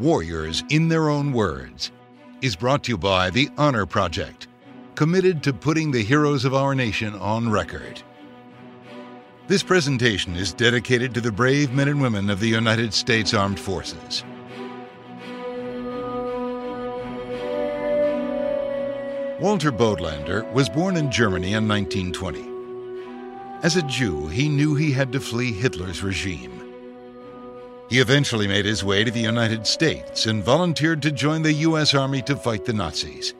Warriors in Their Own Words is brought to you by the Honor Project, committed to putting the heroes of our nation on record. This presentation is dedicated to the brave men and women of the United States Armed Forces. Walter Bodlander was born in Germany in 1920. As a Jew, he knew he had to flee Hitler's regime. He eventually made his way to the United States and volunteered to join the U.S. Army to fight the Nazis.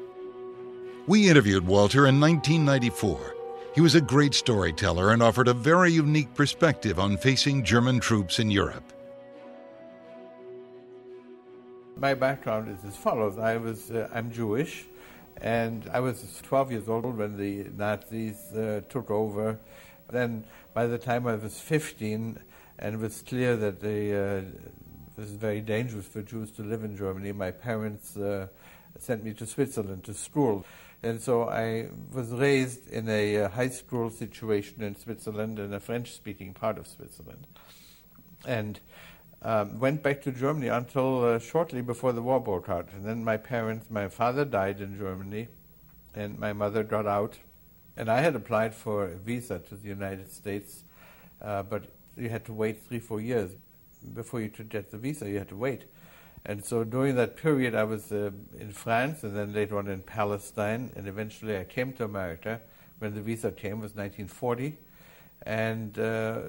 We interviewed Walter in 1994. He was a great storyteller and offered a very unique perspective on facing German troops in Europe. My background is as follows: I was uh, I'm Jewish, and I was 12 years old when the Nazis uh, took over. Then, by the time I was 15, and it was clear that they, uh, it was very dangerous for Jews to live in Germany. My parents uh, sent me to Switzerland to school. And so I was raised in a uh, high school situation in Switzerland, in a French speaking part of Switzerland. And um, went back to Germany until uh, shortly before the war broke out. And then my parents, my father died in Germany, and my mother got out. And I had applied for a visa to the United States, uh, but you had to wait three, four years before you could get the visa. You had to wait. And so during that period, I was uh, in France and then later on in Palestine, and eventually I came to America. When the visa came, was 1940, and uh,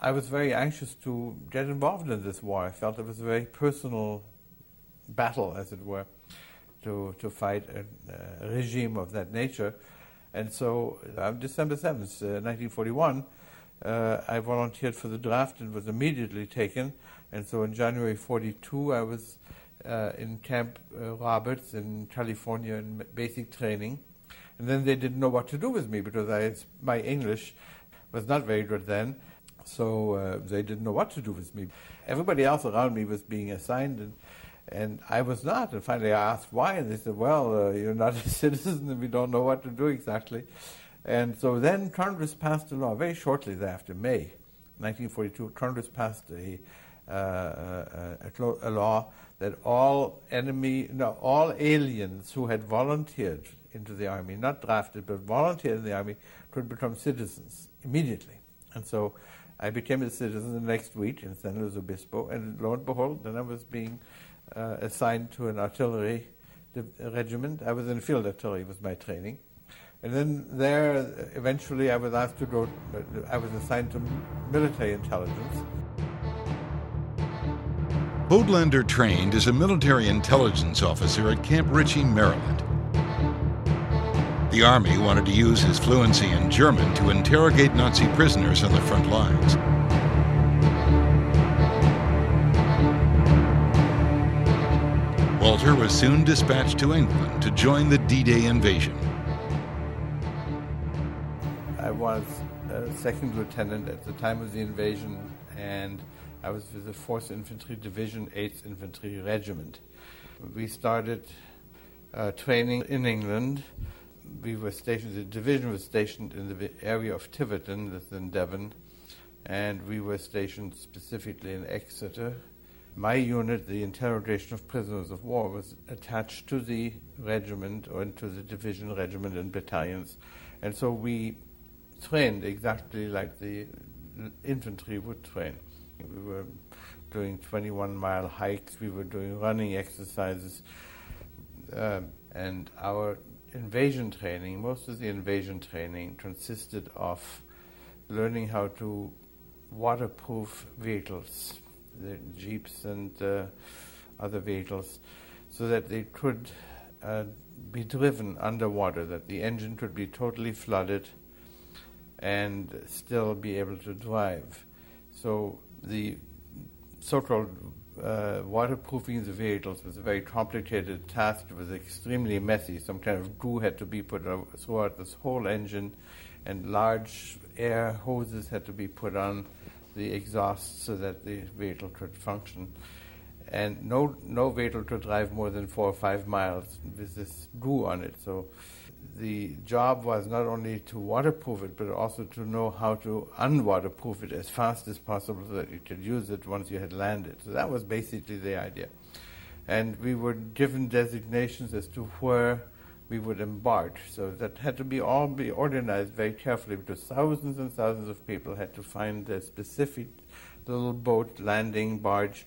I was very anxious to get involved in this war. I felt it was a very personal battle, as it were, to to fight a, a regime of that nature. And so, on uh, December 7th, 1941 uh, I volunteered for the draft and was immediately taken. And so in January 42, I was uh, in Camp uh, Roberts in California in basic training. And then they didn't know what to do with me because I, my English was not very good then. So uh, they didn't know what to do with me. Everybody else around me was being assigned, and, and I was not. And finally I asked why, and they said, Well, uh, you're not a citizen, and we don't know what to do exactly. And so then Congress passed a law very shortly thereafter, May 1942. Congress passed a, uh, a, a, a, law that all enemy, no, all aliens who had volunteered into the army, not drafted, but volunteered in the army, could become citizens immediately. And so I became a citizen the next week in San Luis Obispo, and lo and behold, then I was being uh, assigned to an artillery regiment. I was in field artillery, was my training. And then there, eventually, I was asked to go, I was assigned to military intelligence. Bodlander trained as a military intelligence officer at Camp Ritchie, Maryland. The Army wanted to use his fluency in German to interrogate Nazi prisoners on the front lines. Walter was soon dispatched to England to join the D Day invasion was a second lieutenant at the time of the invasion, and I was with the 4th Infantry Division, 8th Infantry Regiment. We started uh, training in England. We were stationed, the division was stationed in the area of Tiverton, that's in Devon, and we were stationed specifically in Exeter. My unit, the interrogation of prisoners of war, was attached to the regiment or to the division, regiment, and battalions. And so we trained exactly like the infantry would train. We were doing 21 mile hikes, we were doing running exercises, uh, and our invasion training, most of the invasion training consisted of learning how to waterproof vehicles, the jeeps and uh, other vehicles, so that they could uh, be driven underwater, that the engine could be totally flooded and still be able to drive. So the so-called uh, waterproofing the vehicles was a very complicated task. It was extremely messy. Some kind of glue had to be put throughout this whole engine, and large air hoses had to be put on the exhaust so that the vehicle could function. And no, no vehicle could drive more than four or five miles with this glue on it. So the job was not only to waterproof it, but also to know how to unwaterproof it as fast as possible so that you could use it once you had landed. So that was basically the idea. And we were given designations as to where we would embark. So that had to be all be organized very carefully because thousands and thousands of people had to find a specific little boat, landing, barge,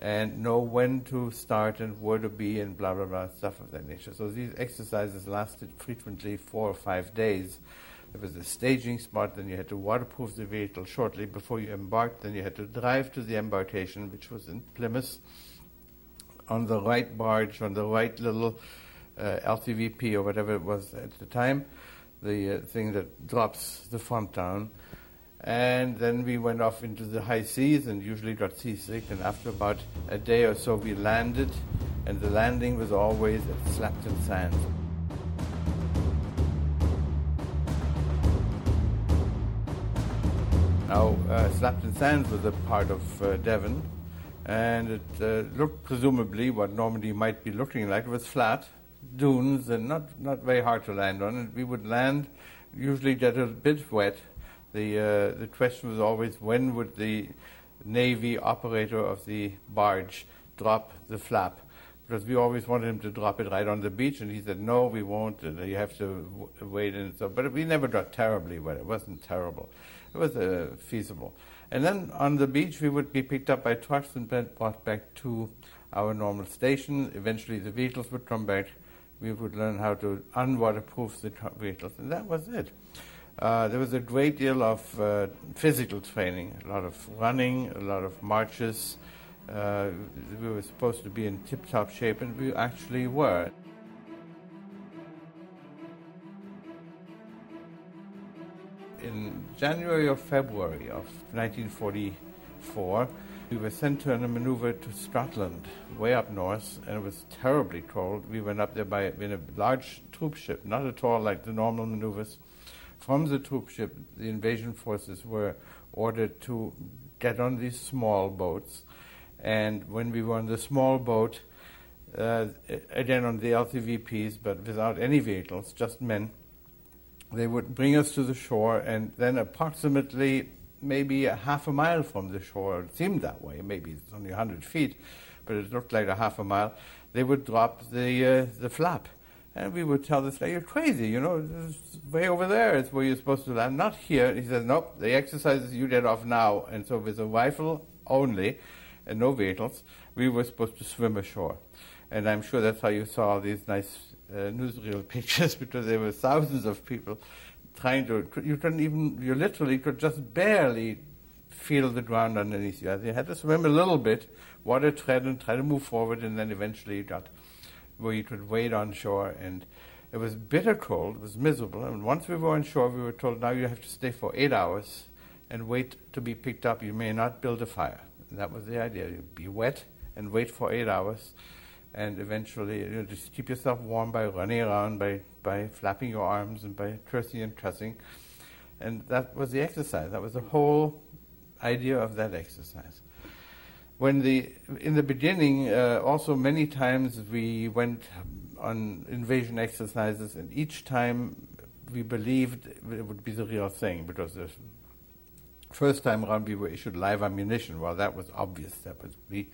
and know when to start and where to be and blah blah blah stuff of that nature. So these exercises lasted frequently four or five days. There was a staging spot, then you had to waterproof the vehicle shortly before you embarked, then you had to drive to the embarkation, which was in Plymouth, on the right barge, on the right little uh, LCVP or whatever it was at the time, the uh, thing that drops the front down and then we went off into the high seas and usually got seasick. And after about a day or so, we landed, and the landing was always at Slapton Sands. Now, uh, Slapton Sands was a part of uh, Devon, and it uh, looked presumably what Normandy might be looking like. It was flat, dunes, and not, not very hard to land on. And we would land, usually get a bit wet, the, uh, the question was always when would the Navy operator of the barge drop the flap? Because we always wanted him to drop it right on the beach, and he said, "No, we won't. You have to w- wait." And so, but we never dropped terribly wet. It wasn't terrible. It was uh, feasible. And then on the beach, we would be picked up by trucks and brought back to our normal station. Eventually, the vehicles would come back. We would learn how to unwaterproof the vehicles, and that was it. Uh, there was a great deal of uh, physical training, a lot of running, a lot of marches. Uh, we were supposed to be in tip top shape, and we actually were. In January or February of 1944, we were sent to a maneuver to Scotland, way up north, and it was terribly cold. We went up there by in a large troop ship, not at all like the normal maneuvers from the troop ship, the invasion forces were ordered to get on these small boats. And when we were on the small boat, uh, again on the LCVPs, but without any vehicles, just men, they would bring us to the shore, and then approximately maybe a half a mile from the shore, it seemed that way, maybe it's only 100 feet, but it looked like a half a mile, they would drop the, uh, the flap. And we would tell this guy, you're crazy, you know, way over there is where you're supposed to land, not here. He says, nope, the exercises you get off now. And so with a rifle only and no vehicles, we were supposed to swim ashore. And I'm sure that's how you saw these nice uh, newsreel pictures because there were thousands of people trying to, you couldn't even, you literally could just barely feel the ground underneath you. You had to swim a little bit, water tread and try to move forward, and then eventually you got where you could wait on shore. And it was bitter cold, it was miserable. And once we were on shore, we were told, now you have to stay for eight hours and wait to be picked up. You may not build a fire. And that was the idea. You'd be wet and wait for eight hours. And eventually, you know, just keep yourself warm by running around, by, by flapping your arms, and by cursing and cussing. And that was the exercise. That was the whole idea of that exercise when the in the beginning, uh, also many times we went on invasion exercises, and each time we believed it would be the real thing because the first time around we were issued live ammunition. Well, that was obvious; that was the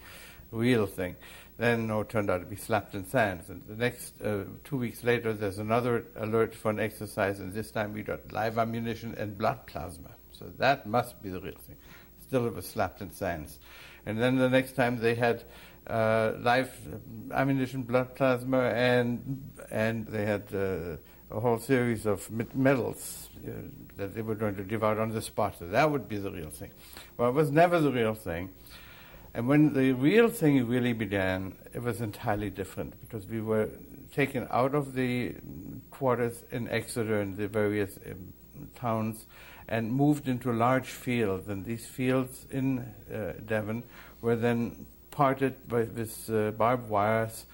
real thing. Then no, it turned out to be Slapton Sands. And the next uh, two weeks later, there's another alert for an exercise, and this time we got live ammunition and blood plasma. So that must be the real thing. Still, it was Slapton Sands. And then the next time they had uh, live ammunition, blood plasma, and and they had uh, a whole series of medals uh, that they were going to give out on the spot. So that would be the real thing. Well, it was never the real thing. And when the real thing really began, it was entirely different because we were taken out of the quarters in Exeter and the various um, towns and moved into large fields. And these fields in uh, Devon were then parted by, with uh, barbed wires,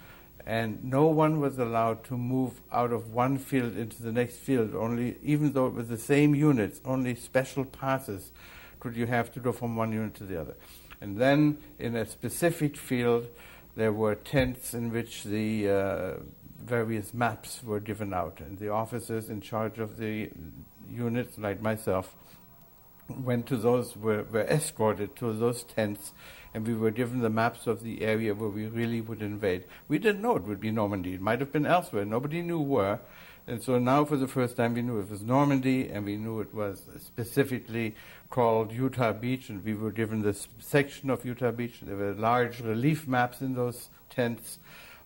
and no one was allowed to move out of one field into the next field. Only, even though it was the same units, only special passes could you have to go from one unit to the other. And then, in a specific field, there were tents in which the uh, various maps were given out, and the officers in charge of the units, like myself, went to those, were, were escorted to those tents, and we were given the maps of the area where we really would invade. We didn't know it would be Normandy. It might have been elsewhere. Nobody knew where. And so now, for the first time, we knew it was Normandy, and we knew it was specifically called Utah Beach, and we were given this section of Utah Beach. There were large relief maps in those tents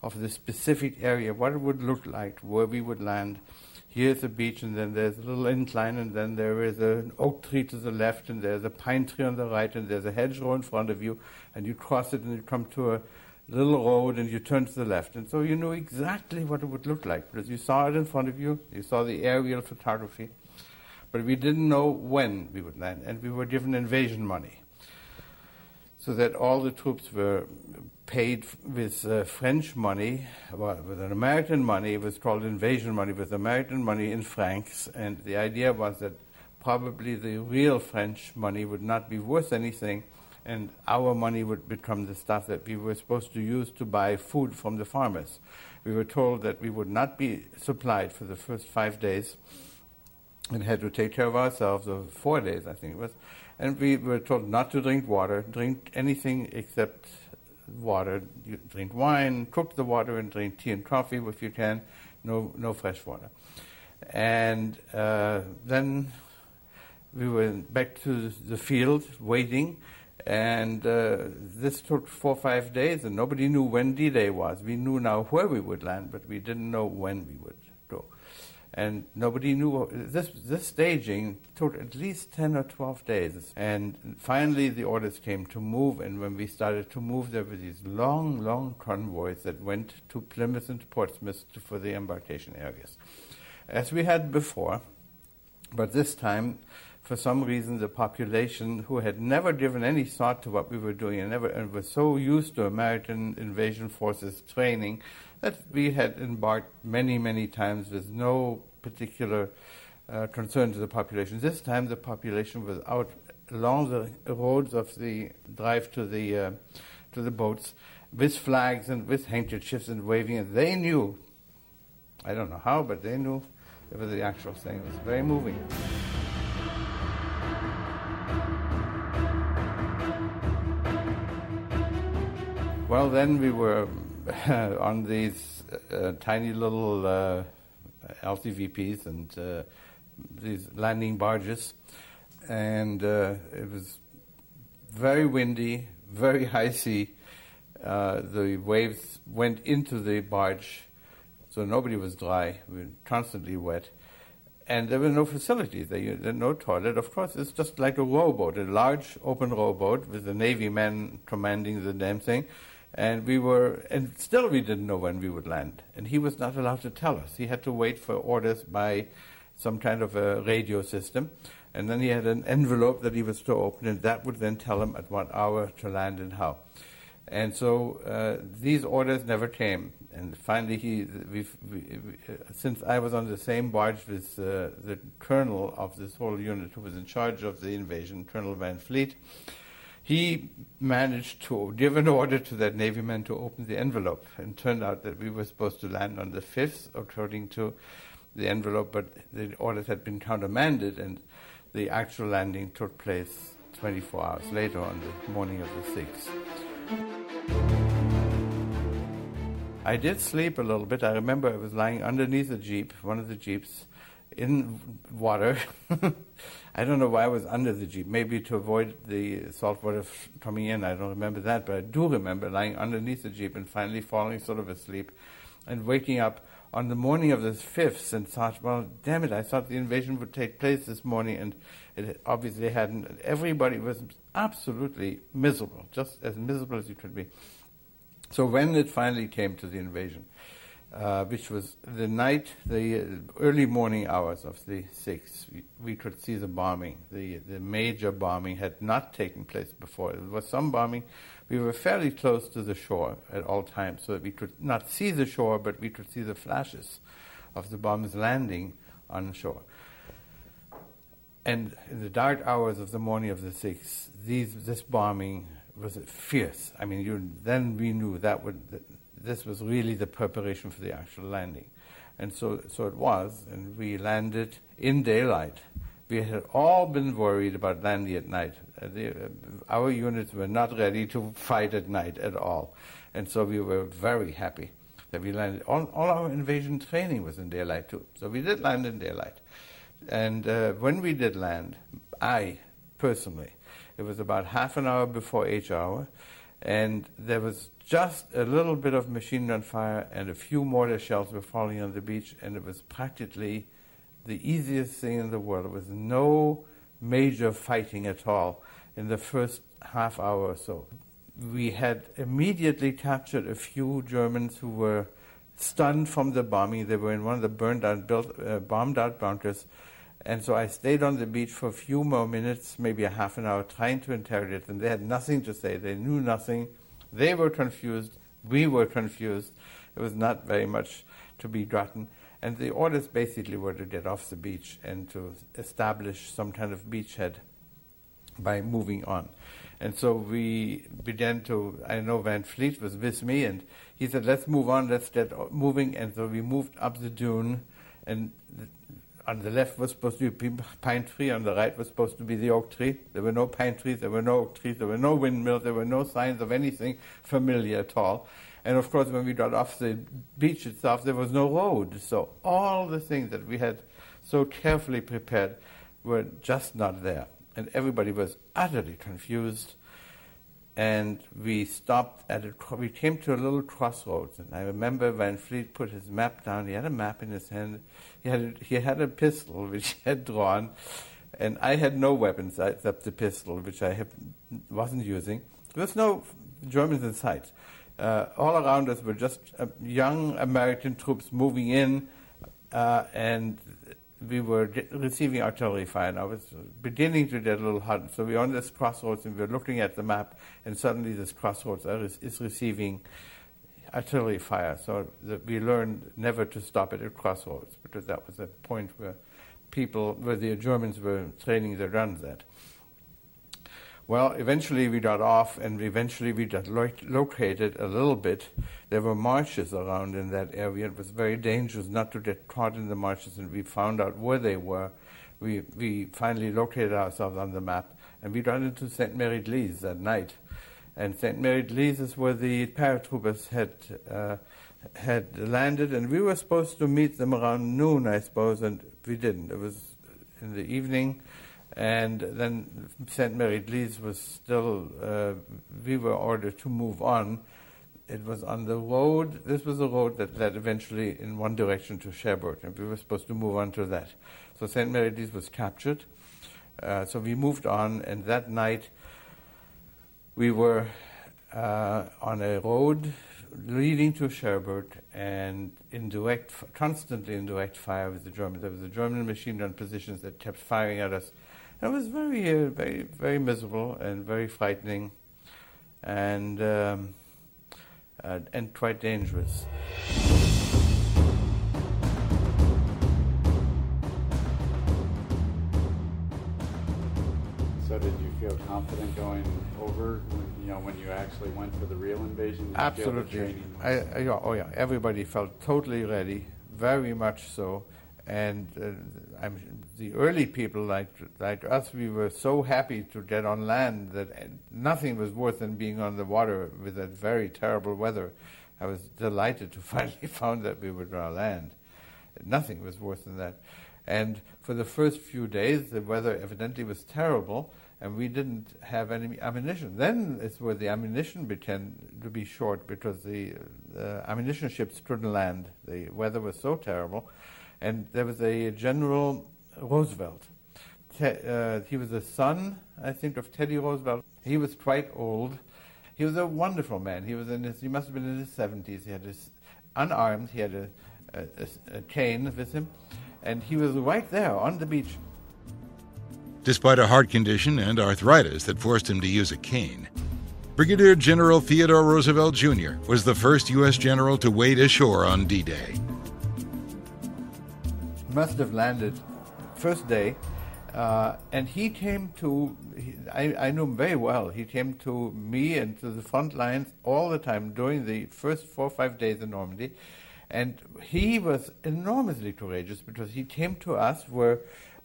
of the specific area, what it would look like, where we would land here's the beach, and then there's a little incline, and then there is an oak tree to the left, and there's a pine tree on the right, and there's a hedgerow in front of you, and you cross it, and you come to a little road, and you turn to the left. And so you knew exactly what it would look like, because you saw it in front of you, you saw the aerial photography, but we didn't know when we would land, and we were given invasion money. So that all the troops were paid with uh, French money, well, with an American money. It was called invasion money, with American money in francs. And the idea was that probably the real French money would not be worth anything, and our money would become the stuff that we were supposed to use to buy food from the farmers. We were told that we would not be supplied for the first five days and had to take care of ourselves, or four days, I think it was. And we were told not to drink water, drink anything except water. You drink wine, cook the water, and drink tea and coffee if you can. No, no fresh water. And uh, then we went back to the field waiting, and uh, this took four or five days, and nobody knew when D-Day was. We knew now where we would land, but we didn't know when we would and nobody knew this. This staging took at least ten or twelve days, and finally the orders came to move. And when we started to move, there were these long, long convoys that went to Plymouth and Portsmouth for the embarkation areas, as we had before, but this time. For some reason, the population, who had never given any thought to what we were doing and never and so used to American invasion forces training, that we had embarked many, many times with no particular uh, concern to the population. This time the population was out along the roads of the drive to the, uh, to the boats with flags and with handkerchiefs and waving, and they knew, I don't know how, but they knew it was the actual thing. It was very moving. Well, then we were on these uh, tiny little uh, LCVPs and uh, these landing barges, and uh, it was very windy, very high sea. Uh, the waves went into the barge, so nobody was dry. We were constantly wet. And there were no facilities. There were no toilet. Of course, it's just like a rowboat, a large open rowboat with a Navy man commanding the damn thing and we were, and still we didn't know when we would land. And he was not allowed to tell us. He had to wait for orders by some kind of a radio system. And then he had an envelope that he was to open, and that would then tell him at what hour to land and how. And so uh, these orders never came. And finally, he, we, since I was on the same barge with uh, the colonel of this whole unit who was in charge of the invasion, Colonel Van Fleet, he managed to give an order to that Navy man to open the envelope. And turned out that we were supposed to land on the 5th, according to the envelope, but the orders had been countermanded, and the actual landing took place 24 hours later on the morning of the 6th. I did sleep a little bit. I remember I was lying underneath a jeep, one of the jeeps, in water. I don't know why I was under the jeep. Maybe to avoid the salt water coming in. I don't remember that, but I do remember lying underneath the jeep and finally falling sort of asleep, and waking up on the morning of the fifth and thought, well, damn it, I thought the invasion would take place this morning, and it obviously hadn't. Everybody was absolutely miserable, just as miserable as you could be. So when it finally came to the invasion, uh, which was the night, the early morning hours of the 6th. We, could see the bombing. The, the major bombing had not taken place before. There was some bombing. We were fairly close to the shore at all times, so that we could not see the shore, but we could see the flashes of the bombs landing on the shore. And in the dark hours of the morning of the 6th, these, this bombing was fierce. I mean, you, then we knew that would, this was really the preparation for the actual landing. And so, so it was, and we landed in daylight. We had all been worried about landing at night. Uh, the, uh, our units were not ready to fight at night at all. And so we were very happy that we landed. All, all our invasion training was in daylight too. So we did land in daylight. And uh, when we did land, I personally, it was about half an hour before H hour, and there was just a little bit of machine gun fire and a few mortar shells were falling on the beach, and it was practically the easiest thing in the world. There was no major fighting at all in the first half hour or so. We had immediately captured a few Germans who were stunned from the bombing. They were in one of the burned out, built, uh, bombed out bunkers. And so I stayed on the beach for a few more minutes, maybe a half an hour, trying to interrogate them. They had nothing to say. They knew nothing. They were confused. We were confused. It was not very much to be gotten. And the orders basically were to get off the beach and to establish some kind of beachhead by moving on. And so we began to, I know Van Fleet was with me, and he said, let's move on, let's get moving. And so we moved up the dune, and on the left was supposed to be pine tree, on the right was supposed to be the oak tree. There were no pine trees, there were no oak trees, there were no windmills, there were no signs of anything familiar at all. And of course, when we got off the beach itself, there was no road. So all the things that we had so carefully prepared were just not there. And everybody was utterly confused and we stopped at a, we came to a little crossroads, and I remember Van Fleet put his map down. He had a map in his hand. He had a, he had a pistol which he had drawn, and I had no weapons except the pistol which I have, wasn't using. There was no Germans in sight. Uh, all around us were just uh, young American troops moving in, uh, and we were receiving artillery fire, and I was beginning to get a little hot. So we were on this crossroads, and we were looking at the map, and suddenly this crossroads is receiving artillery fire. So we learned never to stop at a crossroads, because that was a point where people, where the Germans were training their guns at. Well, eventually we got off, and eventually we got lo- located a little bit. There were marshes around in that area. It was very dangerous not to get caught in the marshes, and we found out where they were. We, we finally located ourselves on the map, and we got into St. Mère-Église that night. And St. Mère-Église is where the paratroopers had, uh, had landed, and we were supposed to meet them around noon, I suppose, and we didn't. It was in the evening and then St. Mère-Église was still, uh, we were ordered to move on. It was on the road, this was the road that led eventually in one direction to Cherbourg, and we were supposed to move on to that. So St. Mère-Église was captured. Uh, so we moved on, and that night we were uh, on a road leading to Cherbourg and in direct, constantly in direct fire with the Germans. There was a German machine gun positions that kept firing at us it was very, uh, very, very miserable and very frightening, and um, uh, and quite dangerous. So, did you feel confident going over? When, you know, when you actually went for the real invasion? Absolutely. I, I, oh yeah, everybody felt totally ready, very much so and uh, the early people like like us, we were so happy to get on land that nothing was worse than being on the water with that very terrible weather. I was delighted to finally found that we were on land. Nothing was worse than that. And for the first few days, the weather evidently was terrible, and we didn't have any ammunition. Then it's where the ammunition began to be short because the ammunition ships couldn't land. The weather was so terrible and there was a General Roosevelt. Te- uh, he was a son, I think, of Teddy Roosevelt. He was quite old. He was a wonderful man. He was in his, he must have been in his 70s. He had his, unarmed. He had a, a, a, a chain with him, and he was right there on the beach. Despite a heart condition and arthritis that forced him to use a cane, Brigadier General Theodore Roosevelt Jr. was the first U.S. general to wade ashore on D Day. Must have landed first day, uh, and he came to, he, I, I knew him very well. He came to me and to the front lines all the time during the first four or five days in Normandy. And he was enormously courageous because he came to us where,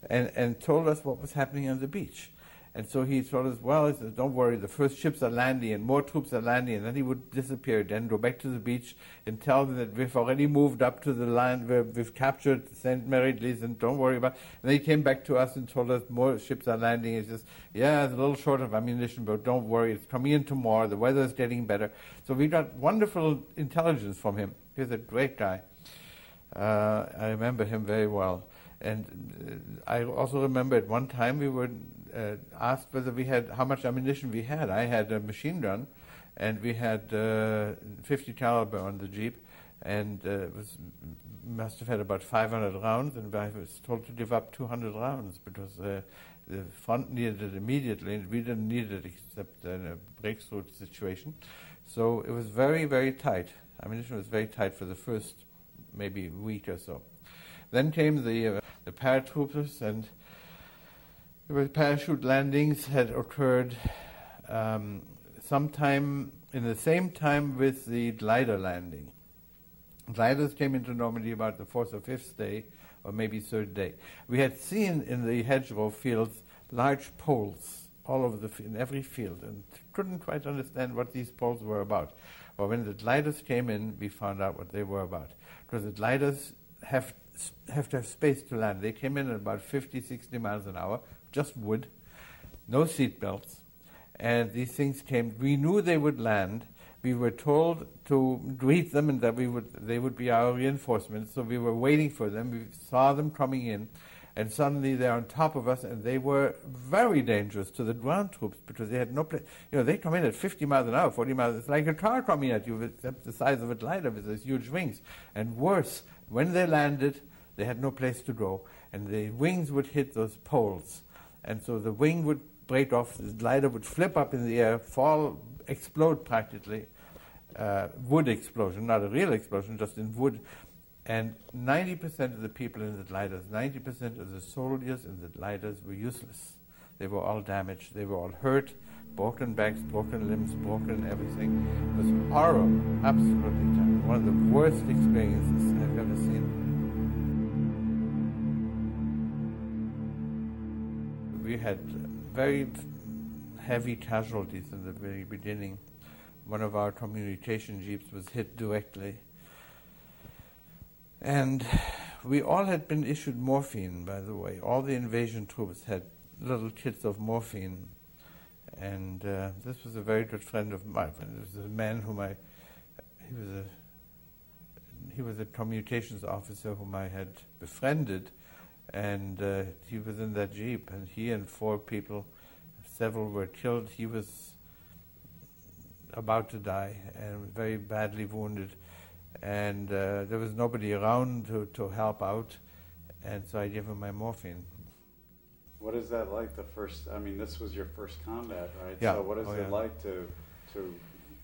and, and told us what was happening on the beach. And so he told us, well, he said, don't worry, the first ships are landing and more troops are landing. And then he would disappear, then go back to the beach and tell them that we've already moved up to the land where we've captured St. Mère-Église and don't worry about it. And then he came back to us and told us more ships are landing. He says, yeah, it's a little short of ammunition, but don't worry, it's coming in tomorrow. The weather is getting better. So we got wonderful intelligence from him. He was a great guy. Uh, I remember him very well. And uh, I also remember at one time we were uh, asked whether we had how much ammunition we had. I had a machine gun, and we had uh, 50 caliber on the jeep, and uh, was must have had about 500 rounds. And I was told to give up 200 rounds because uh, the front needed it immediately, and we didn't need it except in a breakthrough situation. So it was very, very tight. Ammunition was very tight for the first maybe week or so. Then came the uh, the paratroopers and the parachute landings had occurred um, sometime in the same time with the glider landing. Gliders came into Normandy about the fourth or fifth day, or maybe third day. We had seen in the hedgerow fields large poles all over the in every field, and couldn't quite understand what these poles were about. But when the gliders came in, we found out what they were about. Because the gliders have have to have space to land. They came in at about 50, 60 miles an hour, just wood, no seat belts. And these things came. We knew they would land. We were told to greet them and that we would, they would be our reinforcements. So we were waiting for them. We saw them coming in. And suddenly they're on top of us, and they were very dangerous to the ground troops because they had no place. You know, they come in at 50 miles an hour, 40 miles. It's like a car coming at you, except the size of a glider with those huge wings. And worse, when they landed, they had no place to go, and the wings would hit those poles and so the wing would break off, the glider would flip up in the air, fall, explode practically. Uh, wood explosion, not a real explosion, just in wood. And 90% of the people in the gliders, 90% of the soldiers in the gliders were useless. They were all damaged. They were all hurt, broken backs, broken limbs, broken everything. It was horrible, absolutely terrible. One of the worst experiences I've ever seen. We had very heavy casualties in the very beginning. One of our communication jeeps was hit directly. And we all had been issued morphine, by the way. All the invasion troops had little kits of morphine. And uh, this was a very good friend of mine. This was a man whom I, he was a, he was a communications officer whom I had befriended and uh, he was in that jeep, and he and four people, several were killed. He was about to die and very badly wounded, and uh, there was nobody around to, to help out, and so I gave him my morphine. What is that like? The first, I mean, this was your first combat, right? Yeah. So what is oh, it yeah. like to to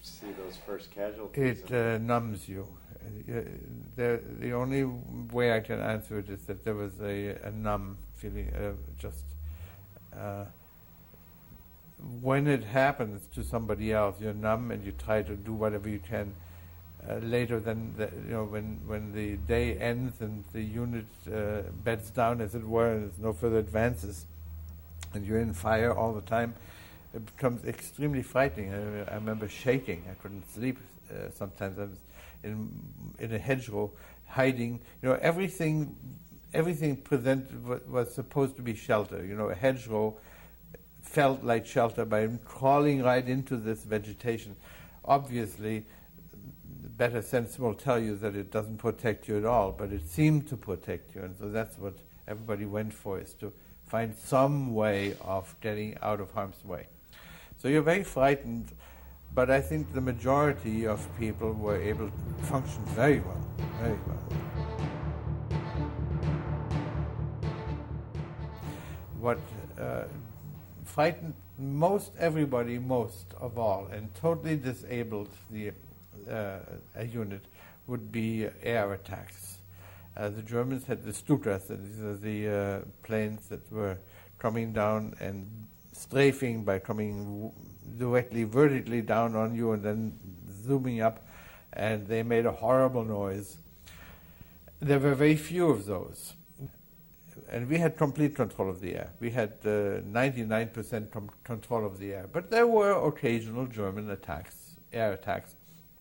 see those first casualties? It uh, numbs you. The, the only way I can answer it is that there was a, a numb feeling, uh, just uh, when it happens to somebody else, you're numb and you try to do whatever you can. Uh, later, than the, you know, when when the day ends and the unit uh, beds down, as it were, and there's no further advances, and you're in fire all the time, it becomes extremely frightening. I, I remember shaking; I couldn't sleep. Uh, sometimes I was in in a hedgerow, hiding. You know, everything everything presented was supposed to be shelter. You know, a hedgerow felt like shelter by crawling right into this vegetation. Obviously, better sense will tell you that it doesn't protect you at all, but it seemed to protect you, and so that's what everybody went for: is to find some way of getting out of harm's way. So you're very frightened But I think the majority of people were able to function very well, very well. What uh, frightened most everybody, most of all, and totally disabled the uh, unit would be air attacks. Uh, the Germans had the Stukas, these are the uh, planes that were coming down and strafing by coming directly vertically down on you and then zooming up, and they made a horrible noise. There were very few of those. And we had complete control of the air. We had uh, 99% com- control of the air. But there were occasional German attacks, air attacks.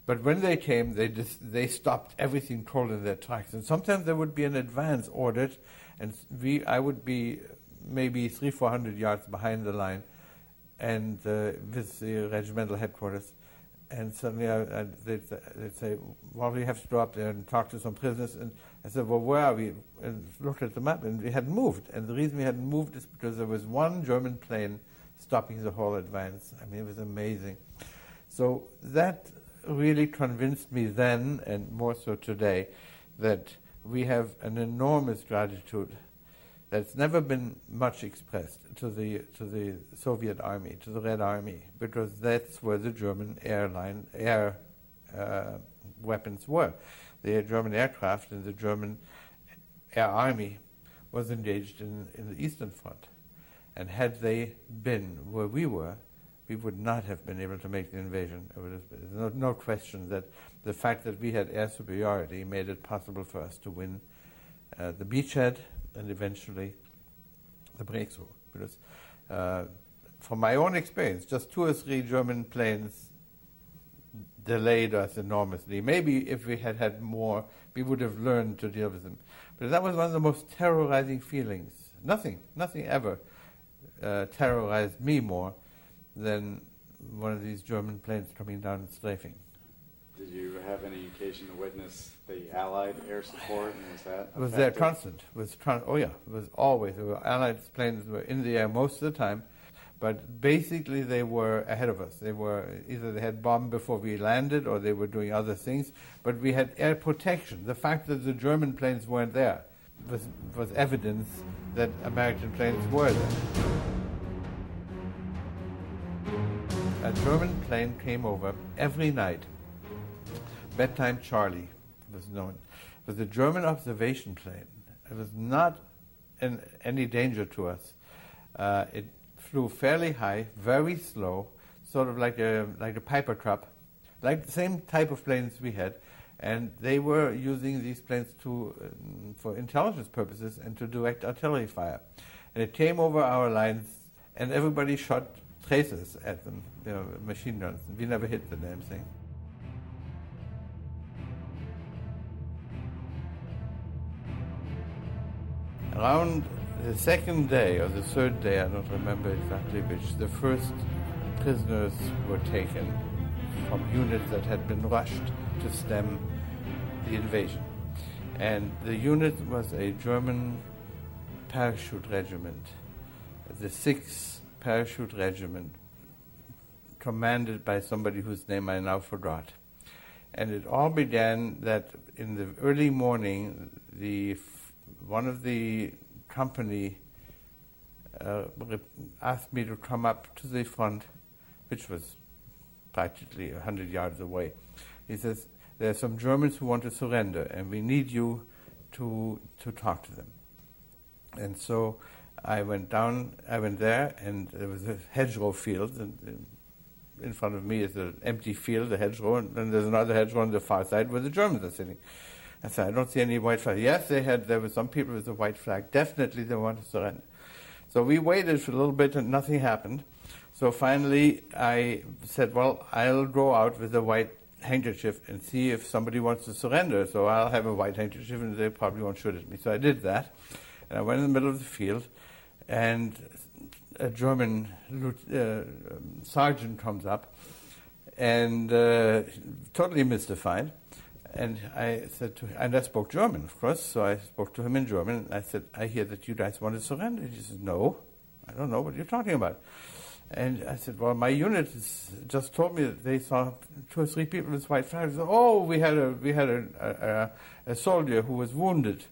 But when they came, they just, they stopped everything cold in their tracks. And sometimes there would be an advance ordered, and we I would be maybe three, four hundred yards behind the line, and uh, with the regimental headquarters. And suddenly I, I, they'd, they'd, say, well, we have to go up there and talk to some prisoners. And I said, well, where are we? And looked at the map, and we hadn't moved. And the reason we hadn't moved is because there was one German plane stopping the whole advance. I mean, it was amazing. So that really convinced me then, and more so today, that we have an enormous gratitude that's never been much expressed to the to the Soviet army, to the Red Army, because that's where the German airline air uh, weapons were. The German aircraft and the German air army was engaged in, in the Eastern Front, and had they been where we were, we would not have been able to make the invasion. There's no, no question that the fact that we had air superiority made it possible for us to win uh, the beachhead and eventually the breakthrough. Because uh, from my own experience, just two or three German planes delayed us enormously. Maybe if we had had more, we would have learned to deal with them. But that was one of the most terrorizing feelings. Nothing, nothing ever uh, terrorized me more than one of these German planes coming down and strafing. Did you have any occasion to witness the Allied air support? And was that was there constant. Was oh yeah, it was always. There were Allied planes were in the air most of the time, but basically they were ahead of us. They were either they had bombed before we landed, or they were doing other things. But we had air protection. The fact that the German planes weren't there was was evidence that American planes were there. A German plane came over every night Bedtime Charlie was known. It was a German observation plane. It was not in any danger to us. Uh, it flew fairly high, very slow, sort of like a like a Piper Cub, like the same type of planes we had, and they were using these planes to um, for intelligence purposes and to direct artillery fire. And it came over our lines, and everybody shot tracers at them, you know, machine guns. We never hit the damn thing. Around the second day or the third day, I don't remember exactly which, the first prisoners were taken from units that had been rushed to stem the invasion. And the unit was a German parachute regiment, the 6th Parachute Regiment, commanded by somebody whose name I now forgot. And it all began that in the early morning, the one of the company uh, asked me to come up to the front, which was practically 100 yards away. He says, There are some Germans who want to surrender, and we need you to, to talk to them. And so I went down, I went there, and there was a hedgerow field, and in front of me is an empty field, a hedgerow, and then there's another hedgerow on the far side where the Germans are sitting. I said, I don't see any white flag. Yes, they had, there were some people with a white flag. Definitely they wanted to surrender. So we waited for a little bit and nothing happened. So finally I said, well, I'll go out with a white handkerchief and see if somebody wants to surrender. So I'll have a white handkerchief and they probably won't shoot at me. So I did that. And I went in the middle of the field and a German uh, sergeant comes up and uh, totally mystified. And I said to him, and I spoke German, of course, so I spoke to him in German. And I said, I hear that you guys want to surrender. He said, No, I don't know what you're talking about. And I said, well, my unit just told me that they saw two or three people with white flags. Oh, we had a we had a, a, a, soldier who was wounded,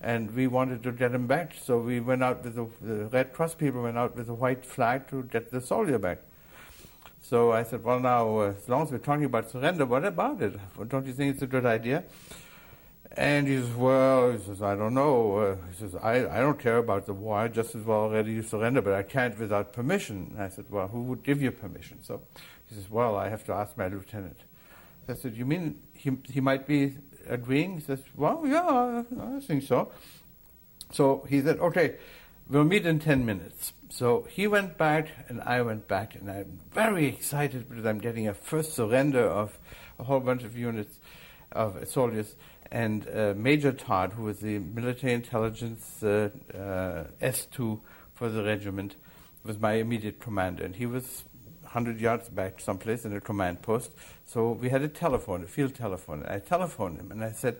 and we wanted to get him back. So we went out with the, the Red Cross people went out with a white flag to get the soldier back. So I said, well, now uh, as long as we're talking about surrender, what about it? Don't you think it's a good idea? And he says, well, he says, I don't know. Uh, he says, I, I don't care about the war. I just as well ready to surrender, but I can't without permission. And I said, well, who would give you permission? So he says, well, I have to ask my lieutenant. I said, you mean he, he might be agreeing? He says, well, yeah, I think so. So he said, okay, we'll meet in 10 minutes. So he went back and I went back, and I'm very excited because I'm getting a first surrender of a whole bunch of units of soldiers and uh, Major Todd, who was the military intelligence uh, uh, S2 for the regiment, was my immediate commander, and he was 100 yards back someplace in a command post. So we had a telephone, a field telephone. I telephoned him, and I said,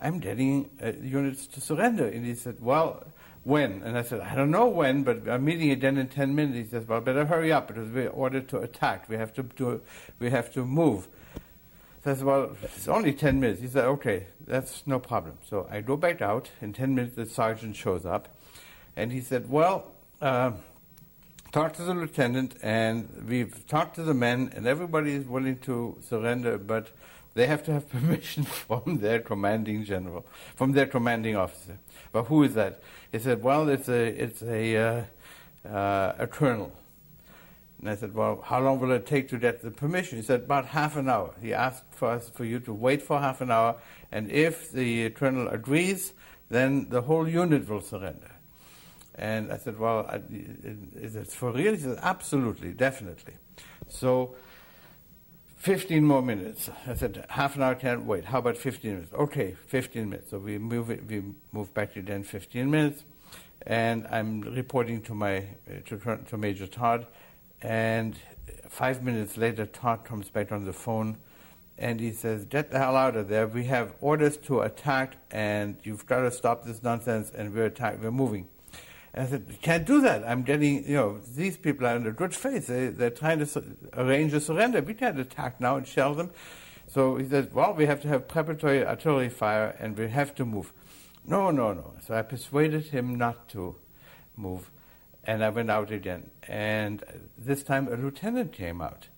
I'm getting uh, units to surrender. And he said, well, when? And I said, I don't know when, but I'm meeting again in 10 minutes. He says, well, better hurry up because we're ordered to attack. We have to do, we have to move. I said, well, it's only 10 minutes. He said, okay, that's no problem. So I go back out. In 10 minutes, the sergeant shows up. And he said, well, uh, talk to the lieutenant, and we've talked to the men, and everybody is willing to surrender, but they have to have permission from their commanding general, from their commanding officer. But who is that? He said, well, it's a, it's a, uh, uh, a colonel. And I said, well, how long will it take to get the permission? He said, about half an hour. He asked for us, for you to wait for half an hour, and if the colonel agrees, then the whole unit will surrender. And I said, well, is it for real? He said, absolutely, definitely. So, 15 more minutes. I said, half an hour can't wait. How about 15 minutes? Okay, 15 minutes. So we move it, we move back to then 15 minutes, and I'm reporting to my to, to Major Todd and five minutes later, Todd comes back on the phone and he says, Get the hell out of there. We have orders to attack, and you've got to stop this nonsense, and we're attack- we're moving. I said, You can't do that. I'm getting, you know, these people are under good faith. They, they're trying to su- arrange a surrender. We can't attack now and shell them. So he said, Well, we have to have preparatory artillery fire, and we have to move. No, no, no. So I persuaded him not to move and I went out again. And this time a lieutenant came out,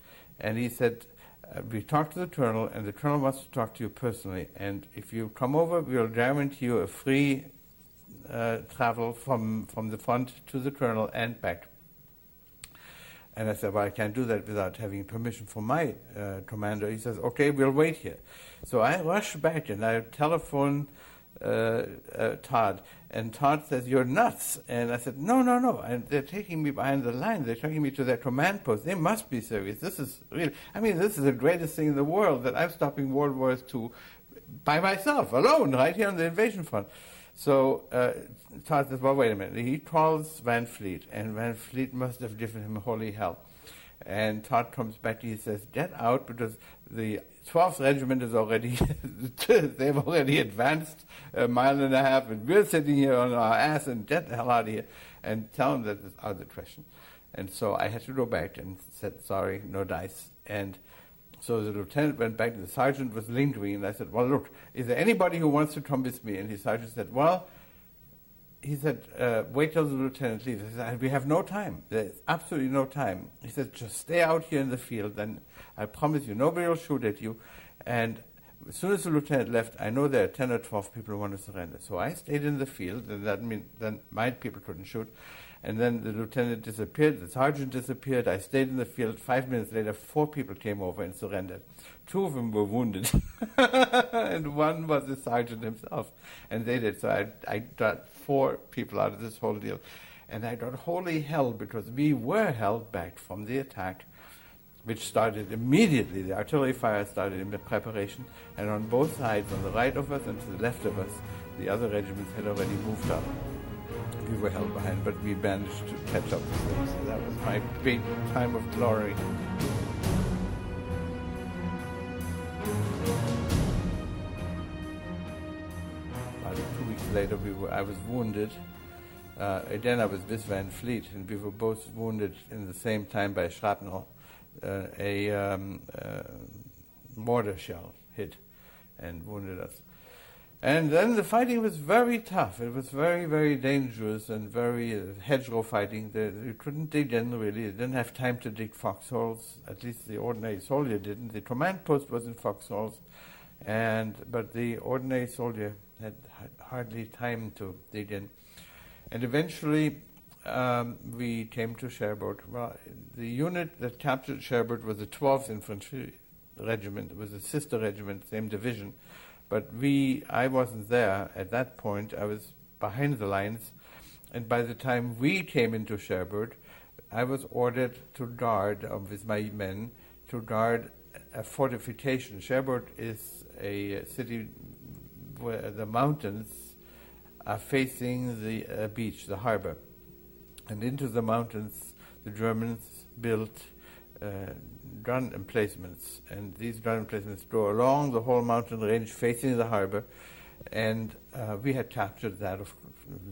and he said, uh, "We talked to the colonel, and the colonel wants to talk to you personally. And if you come over, we'll guarantee you a free travel from from the front to the colonel and back." And I said, "Well, I can't do that without having permission from my uh, commander." He says, "Okay, we'll wait here." So I rush back and I telephone uh, uh, Todd. And Todd says, You're nuts. And I said, No, no, no. And they're taking me behind the line. They're taking me to their command post. They must be serious. This is really, I mean, this is the greatest thing in the world that I'm stopping World War II by myself, alone, right here on the invasion front. So uh, Todd says, Well, wait a minute. He calls Van Fleet, and Van Fleet must have given him holy hell. And Todd comes back and he says, Get out because the 12th Regiment is already, they've already advanced a mile and a half, and we're sitting here on our ass and get the hell out of here and tell them that it's out of the question. And so I had to go back and said, sorry, no dice. And so the lieutenant went back, and the sergeant was lingering, and I said, well, look, is there anybody who wants to come with me? And the sergeant said, well, he said, uh, wait till the lieutenant leaves. I said, we have no time. There's absolutely no time. He said, just stay out here in the field, and I promise you, nobody will shoot at you. And as soon as the lieutenant left, I know there are 10 or 12 people who want to surrender. So I stayed in the field, and that meant then my people couldn't shoot. And then the lieutenant disappeared, the sergeant disappeared. I stayed in the field. Five minutes later, four people came over and surrendered. Two of them were wounded, and one was the sergeant himself. And they did. So I, I got four people out of this whole deal. And I got holy hell because we were held back from the attack which started immediately. The artillery fire started in preparation, and on both sides, on the right of us and to the left of us, the other regiments had already moved up. We were held behind, but we managed to catch up with them. So that was my big time of glory. About two weeks later, we were, I was wounded uh, again, I was with Van Fleet, and we were both wounded in the same time by shrapnel. Uh, a um, uh, mortar shell hit and wounded us. And then the fighting was very tough. It was very, very dangerous and very uh, hedgerow fighting. The, you couldn't dig in, really. You didn't have time to dig foxholes. At least the ordinary soldier didn't. The command post was in foxholes, and but the ordinary soldier had hardly time to dig in. And eventually, um, we came to Cherbourg. Well, the unit that captured Cherbourg was the 12th Infantry Regiment. It was a sister regiment, same division. But we, I wasn't there at that point. I was behind the lines. And by the time we came into Cherbourg, I was ordered to guard, uh, with my men, to guard a fortification. Cherbourg is a city where the mountains are facing the uh, beach, the harbor. And into the mountains, the Germans built uh, gun emplacements. And these gun emplacements go along the whole mountain range facing the harbor. And uh, we had captured that, of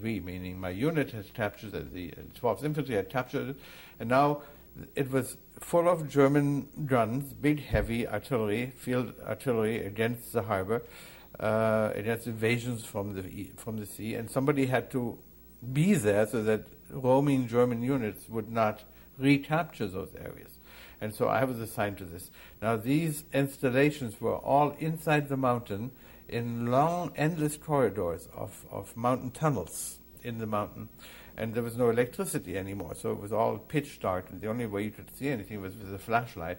we, meaning my unit, has captured it, the 12th Infantry had captured it. And now it was full of German guns, big, heavy artillery, field artillery against the harbor uh, against invasions from the from the sea, and somebody had to be there so that roaming German units would not recapture those areas. And so I was assigned to this. Now these installations were all inside the mountain in long, endless corridors of, of mountain tunnels in the mountain. And there was no electricity anymore, so it was all pitch dark, and the only way you could see anything was with a flashlight.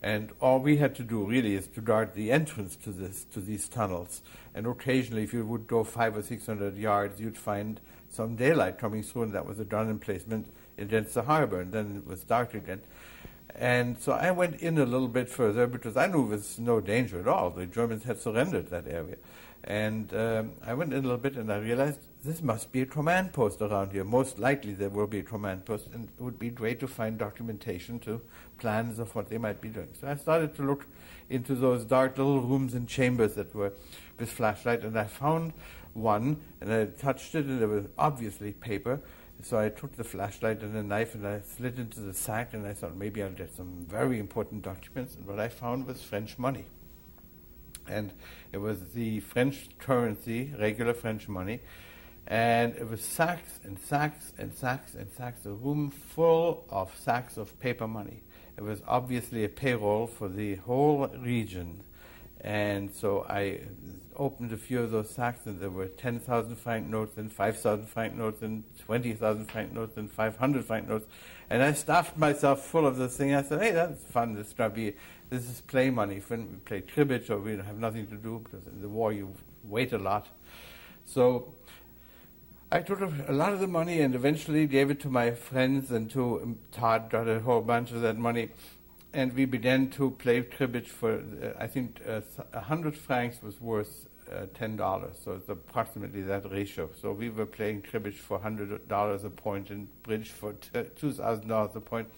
And all we had to do really is to guard the entrance to this to these tunnels. And occasionally, if you would go five or six hundred yards, you'd find some daylight coming through, and that was a gun emplacement against the harbor. And then it was dark again. And so I went in a little bit further because I knew there was no danger at all. The Germans had surrendered that area. And um, I went in a little bit and I realized this must be a command post around here. Most likely there will be a command post, and it would be great to find documentation to plans of what they might be doing. So I started to look into those dark little rooms and chambers that were with flashlight, and I found one, and I touched it, and there was obviously paper. So I took the flashlight and a knife and I slid into the sack, and I thought maybe I'll get some very important documents. And what I found was French money. And it was the French currency, regular French money, and it was sacks and sacks and sacks and sacks, a room full of sacks of paper money. It was obviously a payroll for the whole region. And so I opened a few of those sacks, and there were 10,000 franc notes, and 5,000 franc notes, and 20,000 franc notes, and 500 franc notes. And I stuffed myself full of this thing. I said, hey, that's fun. This, be, this is play money. When we play cribbage or we have nothing to do, because in the war you wait a lot. So I took a lot of the money and eventually gave it to my friends and to um, Todd got a whole bunch of that money. And we began to play cribbage for, uh, I think, uh, 100 francs was worth $10. So it's approximately that ratio. So we were playing cribbage for $100 a point and bridge for $2,000 a point.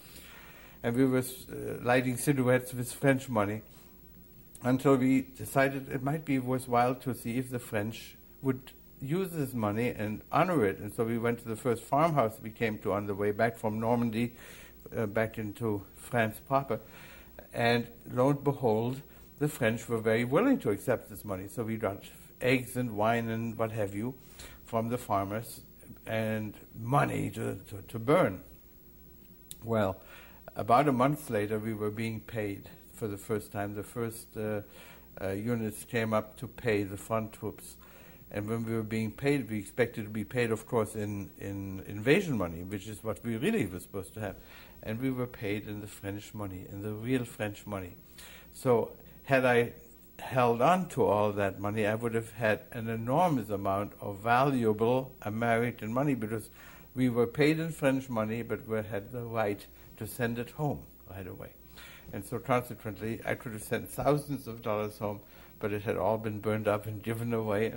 And we were uh, lighting silhouettes with French money until we decided it might be worthwhile to see if the French would use this money and honor it. And so we went to the first farmhouse we came to on the way back from Normandy, uh, back into France proper. And lo and behold, the French were very willing to accept this money. So we got eggs and wine and what have you from the farmers and money to, to, to burn. Well, about a month later, we were being paid for the first time. The first uh, uh, units came up to pay the front troops. And when we were being paid, we expected to be paid, of course, in, in invasion money, which is what we really were supposed to have. And we were paid in the French money, in the real French money. So, had I held on to all that money, I would have had an enormous amount of valuable American money because we were paid in French money, but we had the right to send it home right away. And so, consequently, I could have sent thousands of dollars home but it had all been burned up and given away.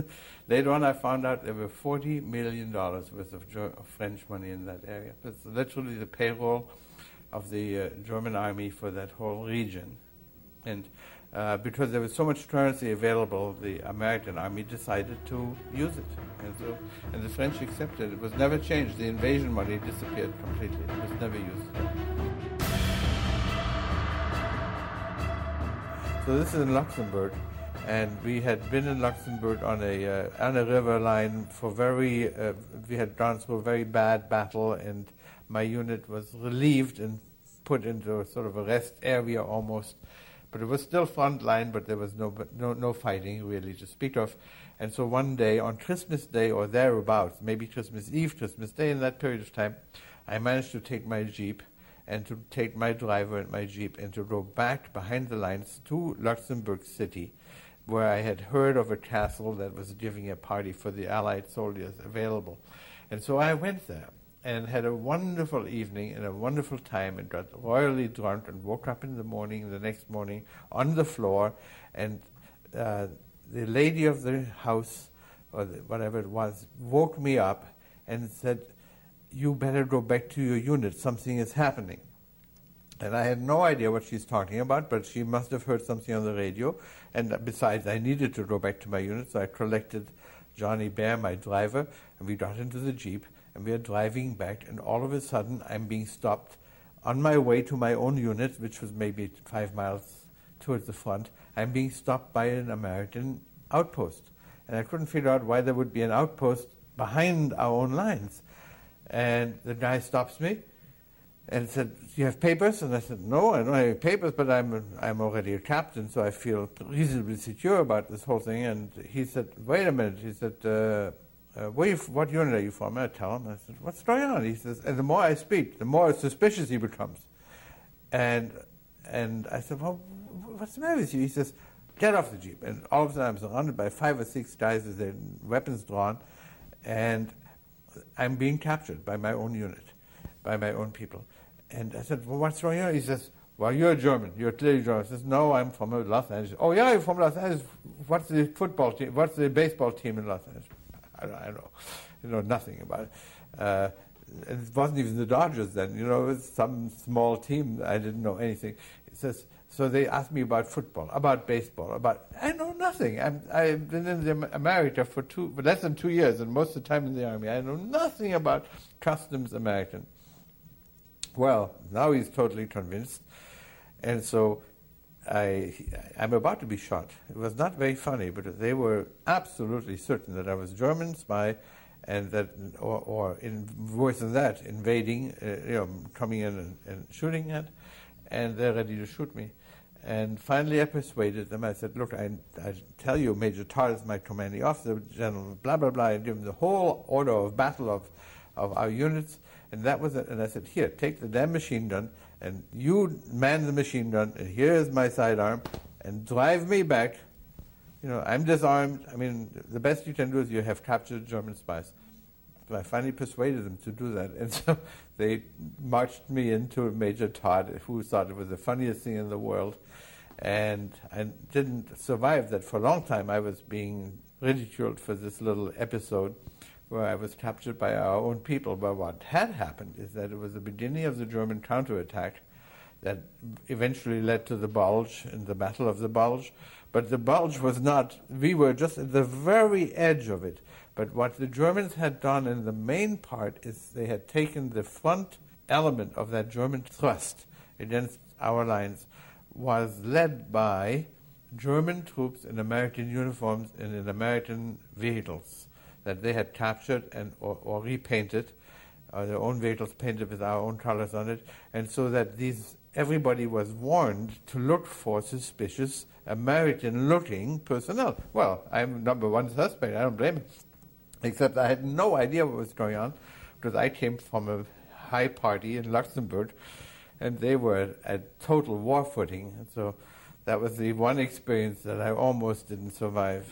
Later on, I found out there were $40 million worth of, of, French money in that area. It's literally the payroll of the uh, German army for that whole region. And uh, because there was so much currency available, the American army decided to use it. And, so, and the French accepted it. Was never changed. The invasion money disappeared completely. It was never used. So this is in Luxembourg, and we had been in Luxembourg on a uh, on a river line for very. Uh, we had gone through a very bad battle, and my unit was relieved and put into a sort of a rest area almost but it was still front line, but there was no, no, no fighting really to speak of. And so one day, on Christmas Day or thereabouts, maybe Christmas Eve, Christmas Day, in that period of time, I managed to take my Jeep and to take my driver and my Jeep and to go back behind the lines to Luxembourg City, where I had heard of a castle that was giving a party for the Allied soldiers available. And so I went there and had a wonderful evening and a wonderful time and got royally drunk and woke up in the morning, the next morning, on the floor. And uh, the lady of the house, or the, whatever it was, woke me up and said, You better go back to your unit. Something is happening. And I had no idea what she's talking about, but she must have heard something on the radio. And besides, I needed to go back to my unit, so I collected Johnny Bear, my driver, and we got into the Jeep and we are driving back, and all of a sudden I'm being stopped on my way to my own unit, which was maybe five miles towards the front. I'm being stopped by an American outpost, and I couldn't figure out why there would be an outpost behind our own lines. And the guy stops me and said, "Do you have papers?" And I said, "No, I don't have papers, but I'm I'm already a captain, so I feel reasonably secure about this whole thing." And he said, "Wait a minute," he said. Uh, uh, where you, what unit are you from? I tell him. I said, what's going on? He says, and the more I speak, the more suspicious he becomes. And and I said, well, what's the matter with you? He says, get off the jeep. And all of a sudden, I'm surrounded by five or six guys with their weapons drawn, and I'm being captured by my own unit, by my own people. And I said, well, what's going on? He says, well, you're a German. You're clearly German. I says, no, I'm from Los Angeles. Oh, yeah, you're from Los Angeles. What's the football team? What's the baseball team in Los Angeles? I I know, you know nothing about it. Uh, it wasn't even the Dodgers then, you know, it was some small team. I didn't know anything. It says, so they asked me about football, about baseball, about I know nothing. I'm, I've been in America for two, for less than two years, and most of the time in the army. I know nothing about customs American. Well, now he's totally convinced, and so I, I'm about to be shot. It was not very funny, but they were absolutely certain that I was German spy, and that, or, or in, worse than that, invading, uh, you know, coming in and, and shooting at, and they're ready to shoot me. And finally, I persuaded them. I said, "Look, I, I tell you, Major Todd is my commanding officer, General blah blah blah." I give him the whole order of battle of, of our units, and that was it. And I said, "Here, take the damn machine gun." And you man the machine gun, and here is my sidearm, and drive me back. You know, I'm disarmed. I mean, the best you can do is you have captured German spies. So I finally persuaded them to do that, and so they marched me into Major Todd, who thought it was the funniest thing in the world, and I didn't survive that for a long time. I was being ridiculed for this little episode where I was captured by our own people. But what had happened is that it was the beginning of the German counterattack that eventually led to the Bulge and the Battle of the Bulge. But the Bulge was not, we were just at the very edge of it. But what the Germans had done in the main part is they had taken the front element of that German thrust against our lines was led by German troops in American uniforms and in American vehicles that they had captured and or, or repainted, uh, their own vehicles painted with our own colors on it, and so that these everybody was warned to look for suspicious American-looking personnel. Well, I'm number one suspect. I don't blame him, except I had no idea what was going on because I came from a high party in Luxembourg, and they were at total war footing. And so that was the one experience that I almost didn't survive.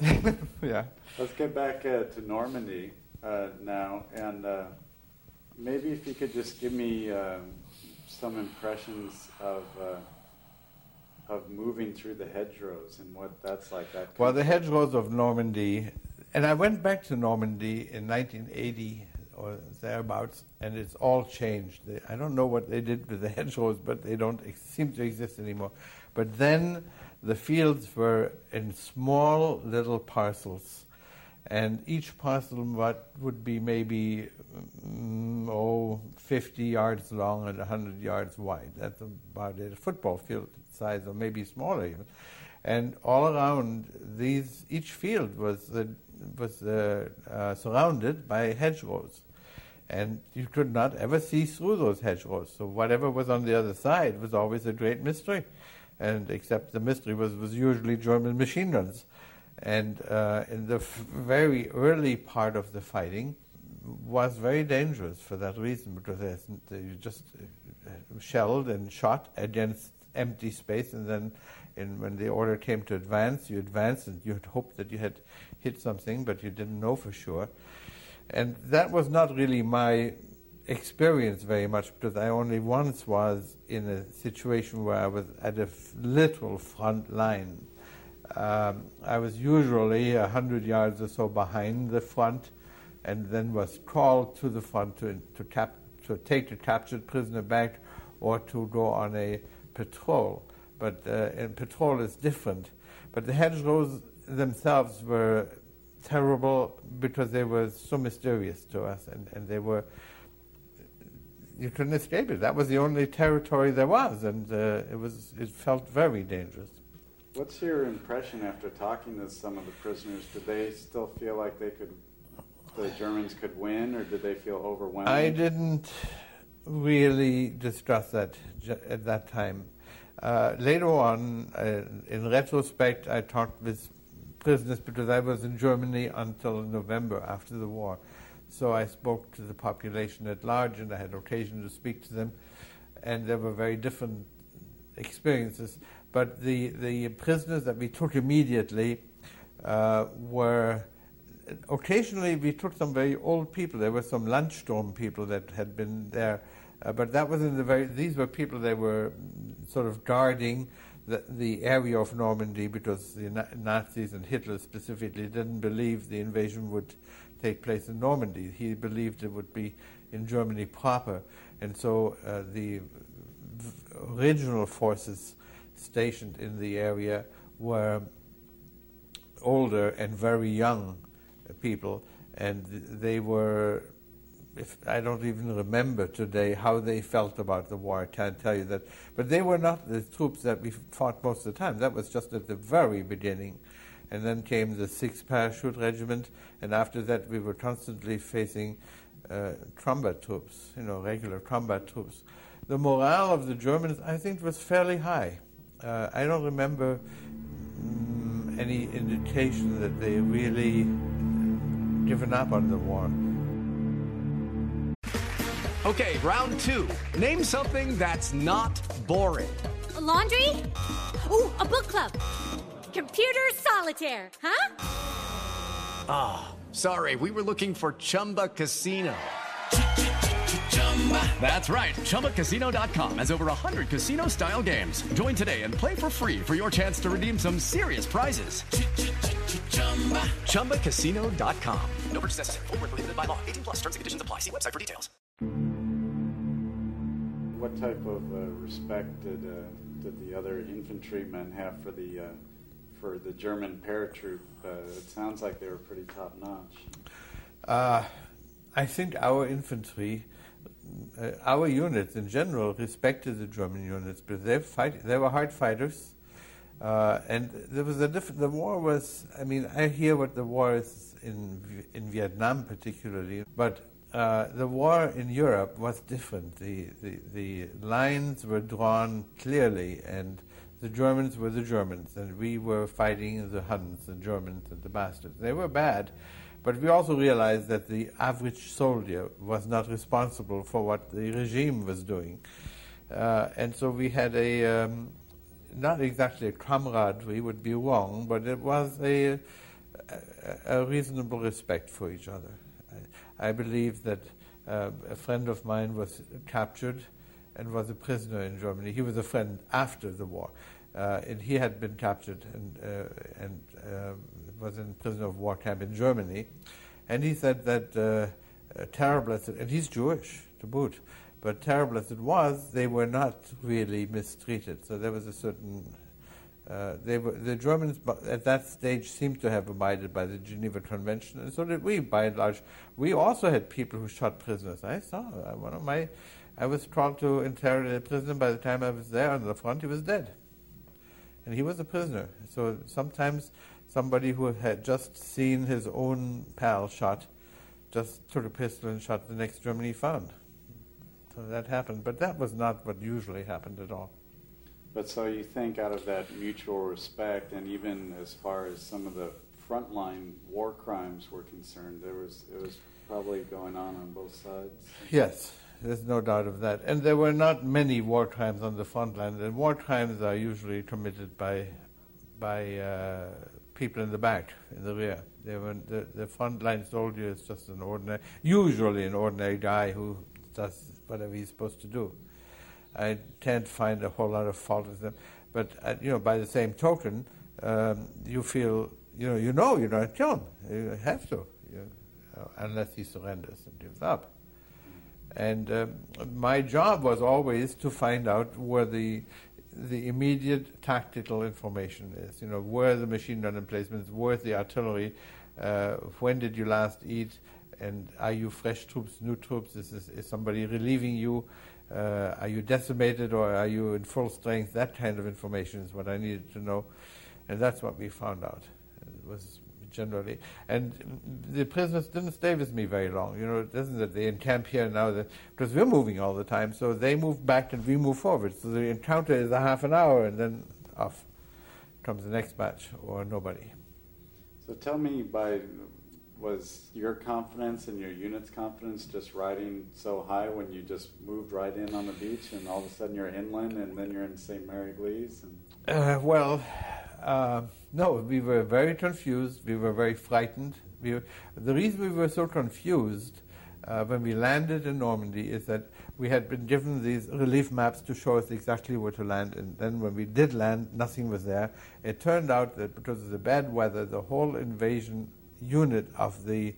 yeah. Let's get back uh, to Normandy uh, now, and uh, maybe if you could just give me um, some impressions of uh, of moving through the hedgerows and what that's like. That well, the hedgerows of Normandy, and I went back to Normandy in 1980 or thereabouts, and it's all changed. They, I don't know what they did with the hedgerows, but they don't ex- seem to exist anymore. But then the fields were in small little parcels, and each parcel what would be maybe mm, oh 50 yards long and 100 yards wide. That's about it. A football field size, or maybe smaller even. And all around these, each field was uh, was uh, uh, surrounded by hedgerows, and you could not ever see through those hedgerows. So whatever was on the other side was always a great mystery, and except the mystery was was usually German machine guns. And uh, in the f- very early part of the fighting, was very dangerous for that reason because you just uh, shelled and shot against empty space, and then in, when the order came to advance, you advanced and you had hoped that you had hit something, but you didn't know for sure. And that was not really my experience very much because I only once was in a situation where I was at a literal front line. Um, I was usually a hundred yards or so behind the front, and then was called to the front to to, cap- to take the captured prisoner back, or to go on a patrol. But uh, patrol is different. But the hedgerows themselves were terrible because they were so mysterious to us, and, and they were you couldn't escape it. That was the only territory there was, and uh, it was it felt very dangerous. What's your impression after talking to some of the prisoners? Did they still feel like they could, the Germans could win, or did they feel overwhelmed? I didn't really discuss that at that time. Uh, later on, uh, in retrospect, I talked with prisoners because I was in Germany until November after the war. So I spoke to the population at large and I had occasion to speak to them, and there were very different experiences. But the, the prisoners that we took immediately uh, were occasionally we took some very old people. There were some Landsturm people that had been there uh, but that was in the very, these were people that were sort of guarding the, the area of Normandy because the Nazis and Hitler specifically didn't believe the invasion would take place in Normandy. He believed it would be in Germany proper. And so uh, the original forces stationed in the area were older and very young people, and they were if I don't even remember today how they felt about the war. I can't tell you that. But they were not the troops that we fought most of the time. That was just at the very beginning. And then came the 6th Parachute Regiment, and after that we were constantly facing uh, combat troops, you know, regular combat troops. The morale of the Germans, I think, was fairly high. Uh, I don't remember mm, any indication that they really given up on the war. Okay, round two. Name something that's not boring. A laundry? Ooh, a book club. Computer solitaire, huh? Ah, oh, sorry, we were looking for Chumba Casino. That's right. ChumbaCasino.com has over 100 casino style games. Join today and play for free for your chance to redeem some serious prizes. ChumbaCasino.com. No purchase necessary. Full prohibited by law. 18 plus terms and conditions apply. See website for details. What type of uh, respect did, uh, did the other infantrymen have for the, uh, for the German paratroop? Uh, it sounds like they were pretty top notch. Uh, I think our infantry uh, our units in general respected the German units because they fight. They were hard fighters, uh, and there was a different. The war was. I mean, I hear what the war is in in Vietnam particularly, but uh, the war in Europe was different. The, the the lines were drawn clearly, and the Germans were the Germans, and we were fighting the Huns, the Germans, and the bastards. They were bad but we also realized that the average soldier was not responsible for what the regime was doing. Uh, and so we had a, um, not exactly a camaraderie would be wrong, but it was a, a, reasonable respect for each other. I, I believe that uh, a friend of mine was captured and was a prisoner in Germany. He was a friend after the war. Uh, and he had been captured and, uh, and um, was in prisoner of war camp in Germany, and he said that uh, uh, terrible as it, and he's Jewish to boot, but terrible as it was, they were not really mistreated. So there was a certain Uh, they were, the Germans at that stage seemed to have abided by the Geneva Convention, and so did we, by and large. We also had people who shot prisoners. I saw uh, one of my. I was trying to interrogate a prisoner. By the time I was there on the front, he was dead, and he was a prisoner. So sometimes somebody who had just seen his own pal shot just took a pistol and shot the next German he found. So that happened, but that was not what usually happened at all. But so you think out of that mutual respect, and even as far as some of the frontline war crimes were concerned, there was it was probably going on on both sides. Yes, there's no doubt of that. And there were not many war crimes on the front line. And war crimes are usually committed by by uh, people in the back, in the rear. They were, the, the frontline soldier is just an ordinary, usually an ordinary guy who does whatever he's supposed to do. I to find a whole lot of fault with them. But uh, you know, by the same token, um, you feel you know you know you're not kill him. You have to, you, unless he surrenders and gives up. And um, my job was always to find out where the the immediate tactical information is. You know, where the machine gun emplacements, where the artillery, uh, when did you last eat, and are you fresh troops, new troops? Is, is, is somebody relieving you? Uh, are you decimated or are you in full strength? That kind of information is what I needed to know, and that's what we found out. It was generally, and the prisoners didn't stay with me very long. You know, it isn't that they encamp here now that, because we're moving all the time, so they move back and we move forward. So the encounter is a half an hour, and then off comes the next batch or nobody. So tell me by was your confidence and your unit's confidence just riding so high when you just moved right in on the beach and all of a sudden you're inland and then you're in St. Mère-Église? Uh, well, uh, no, we were very confused. We were very frightened. We were, the reason we were so confused uh, when we landed in Normandy is that we had been given these relief maps to show us exactly where to land, and then when we did land, nothing was there. It turned out that because of the bad weather, the whole invasion unit of the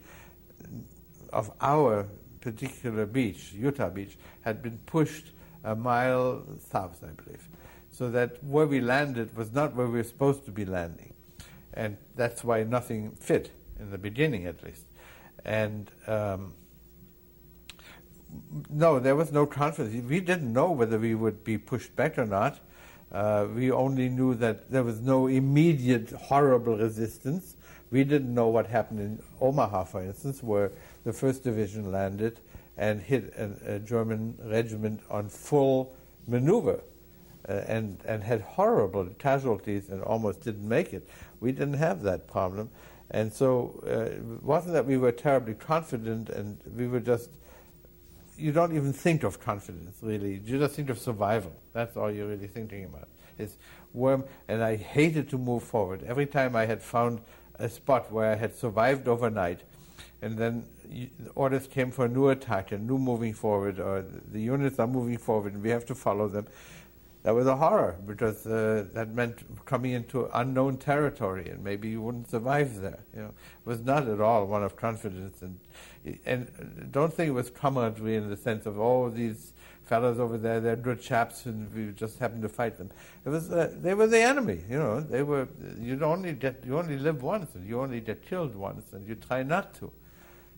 of our particular beach, Utah Beach, had been pushed a mile south, I believe, so that where we landed was not where we were supposed to be landing, and that's why nothing fit in the beginning, at least. And um, no, there was no confidence. We didn't know whether we would be pushed back or not. Uh, we only knew that there was no immediate horrible resistance, we didn't know what happened in Omaha, for instance, where the First Division landed and hit a, a German regiment on full maneuver and, and had horrible casualties and almost didn't make it. We didn't have that problem. And so uh, it wasn't that we were terribly confident and we were just, you don't even think of confidence really. You just think of survival. That's all you're really thinking about. Worm, and I hated to move forward. Every time I had found a spot where I had survived overnight, and then orders came for a new attack, and new moving forward, or the units are moving forward, and we have to follow them. That was a horror because uh, that meant coming into unknown territory, and maybe you wouldn't survive there. You know, it was not at all one of confidence, and and don't think it was camaraderie in the sense of oh these fellows over there, they're good chaps, and we just happened to fight them. It was uh, they were the enemy, you know. They were you only get you only live once, and you only get killed once, and you try not to,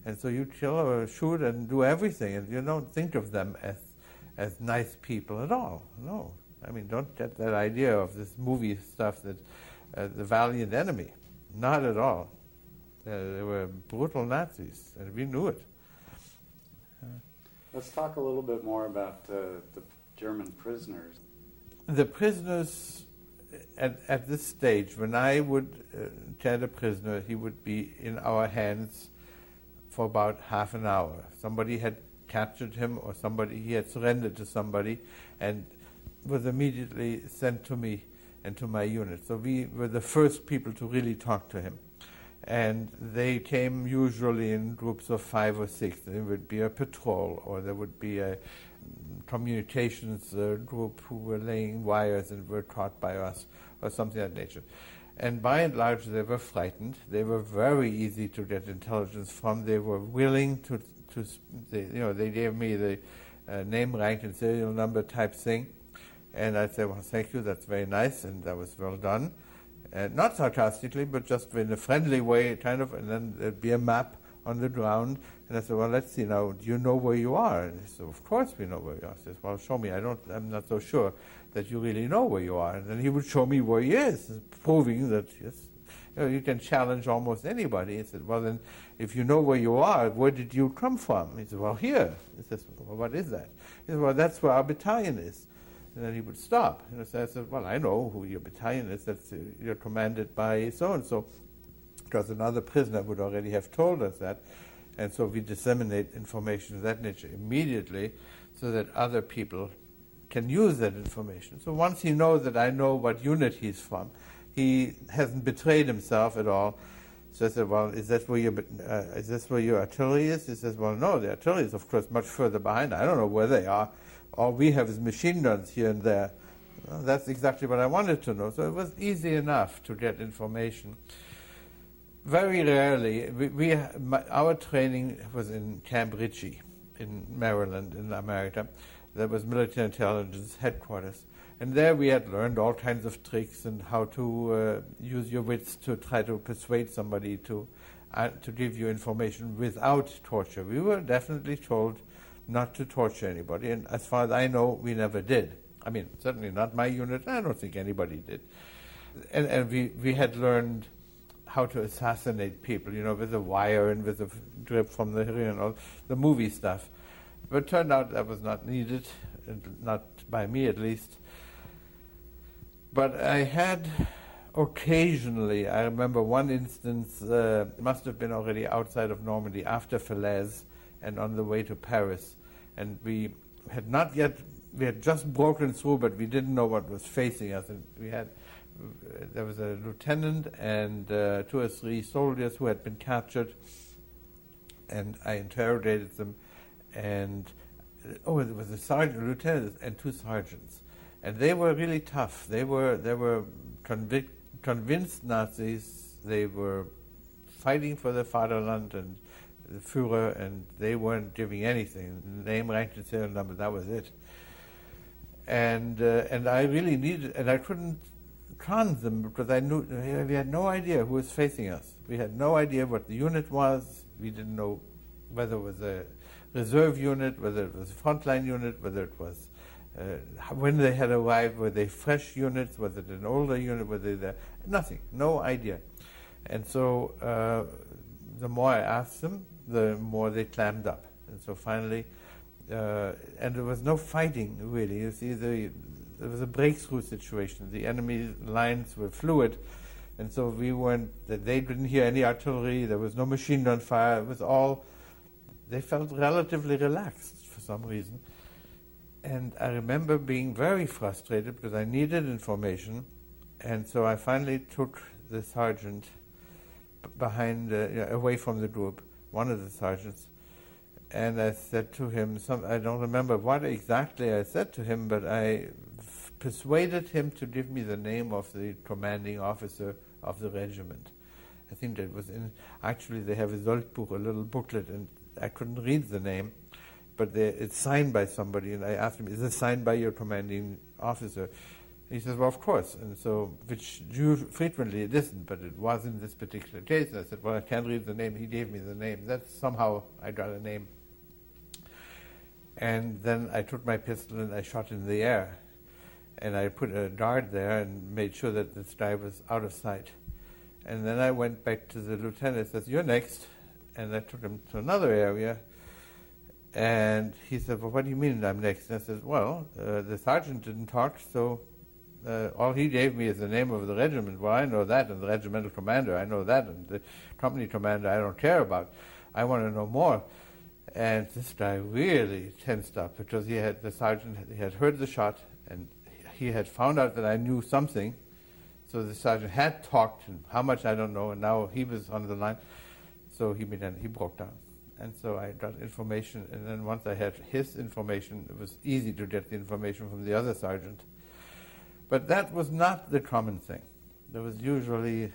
and so you kill or shoot and do everything, and you don't think of them as as nice people at all. No, I mean don't get that idea of this movie stuff that uh, the valiant enemy, not at all. Uh, they were brutal Nazis, and we knew it. Let's talk a little bit more about uh, the German prisoners. The prisoners at, at this stage, when I would uh, get a prisoner, he would be in our hands for about half an hour. Somebody had captured him, or somebody he had surrendered to somebody, and was immediately sent to me and to my unit. So we were the first people to really talk to him and they came usually in groups of five or six. There would be a patrol, or there would be a communications uh, group who were laying wires and were caught by us, or something of that nature. And by and large, they were frightened. They were very easy to get intelligence from. They were willing to, to they, you know, they gave me the uh, name, rank, and serial number type thing. And I said, well, thank you, that's very nice, and that was well done. And not sarcastically, but just in a friendly way, kind of, and then there'd be a map on the ground. And I said, well, let's see now, do you know where you are? And he said, of course we know where you are. I said, well, show me. I don't, I'm not so sure that you really know where you are. And then he would show me where he is, proving that, yes, you, know, you can challenge almost anybody. He said, well, then, if you know where you are, where did you come from? He said, well, here. He says, well, what is that? He said, well, that's where our battalion is. And then he would stop. And so I said, well, I know who your battalion is. That's, uh, you're commanded by so-and-so. Because another prisoner would already have told us that. And so we disseminate information of that nature immediately so that other people can use that information. So once he knows that I know what unit he's from, he hasn't betrayed himself at all. So I said, well, is that where your, uh, is this where your artillery is? He says, well, no, the artillery is, of course, much further behind. I don't know where they are. All we have is machine guns here and there. Well, that's exactly what I wanted to know. So it was easy enough to get information. Very rarely, we, we my, our training was in Camp Ritchie in Maryland, in America. That was military intelligence headquarters. And there we had learned all kinds of tricks and how to uh, use your wits to try to persuade somebody to, uh, to give you information without torture. We were definitely told not to torture anybody, and as far as I know, we never did. I mean, certainly not my unit, I don't think anybody did. And, and we, we had learned how to assassinate people, you know, with a wire and with a drip from the you know, the movie stuff. But it turned out that was not needed, not by me at least. But I had occasionally, I remember one instance, uh, must have been already outside of Normandy after Falaise and on the way to Paris. And we had not yet, we had just broken through, but we didn't know what was facing us. And we had, there was a lieutenant and uh, two or three soldiers who had been captured. And I interrogated them. And, oh, there was a sergeant, a lieutenant, and two sergeants and they were really tough. They were they were convic- convinced Nazis. They were fighting for their fatherland and the Führer, and they weren't giving anything. Name, rank, and serial number. That was it. And uh, and I really needed, and I couldn't con them because I knew we had no idea who was facing us. We had no idea what the unit was. We didn't know whether it was a reserve unit, whether it was a frontline unit, whether it was uh, when they had arrived, were they fresh units? Was it an older unit? Were they there? Nothing, no idea. And so uh, the more I asked them, the more they clammed up. And so finally, uh, and there was no fighting really. You see, the, there was a breakthrough situation. The enemy lines were fluid, and so we weren't. They didn't hear any artillery. There was no machine gun fire. It was all. They felt relatively relaxed for some reason, and I remember being very frustrated because I needed information, and so I finally took the sergeant behind, uh, away from the group, one of the sergeants, and I said to him, some, I don't remember what exactly I said to him, but I f- persuaded him to give me the name of the commanding officer of the regiment. I think that was in, actually they have a Soldbuch, a little booklet, and I couldn't read the name but it's signed by somebody. And I asked him, is it signed by your commanding officer? He says, well, of course. And so, which frequently it isn't, but it was in this particular case. And I said, well, I can't read the name. He gave me the name. That's somehow I got a name. And then I took my pistol and I shot in the air. And I put a guard there and made sure that this guy was out of sight. And then I went back to the lieutenant and said, You're next. And I took him to another area and he said, Well, what do you mean I'm next? And I said, Well, uh, the sergeant didn't talk, so uh, all he gave me is the name of the regiment. Well, I know that, and the regimental commander, I know that, and the company commander, I don't care about. I want to know more. And this guy really tensed up because he had the sergeant he had heard the shot, and he had found out that I knew something. So the sergeant had talked, and how much I don't know, and now he was on the line. So he began, he broke down and so I got information. And then once I had his information, it was easy to get the information from the other sergeant. But that was not the common thing. There was usually,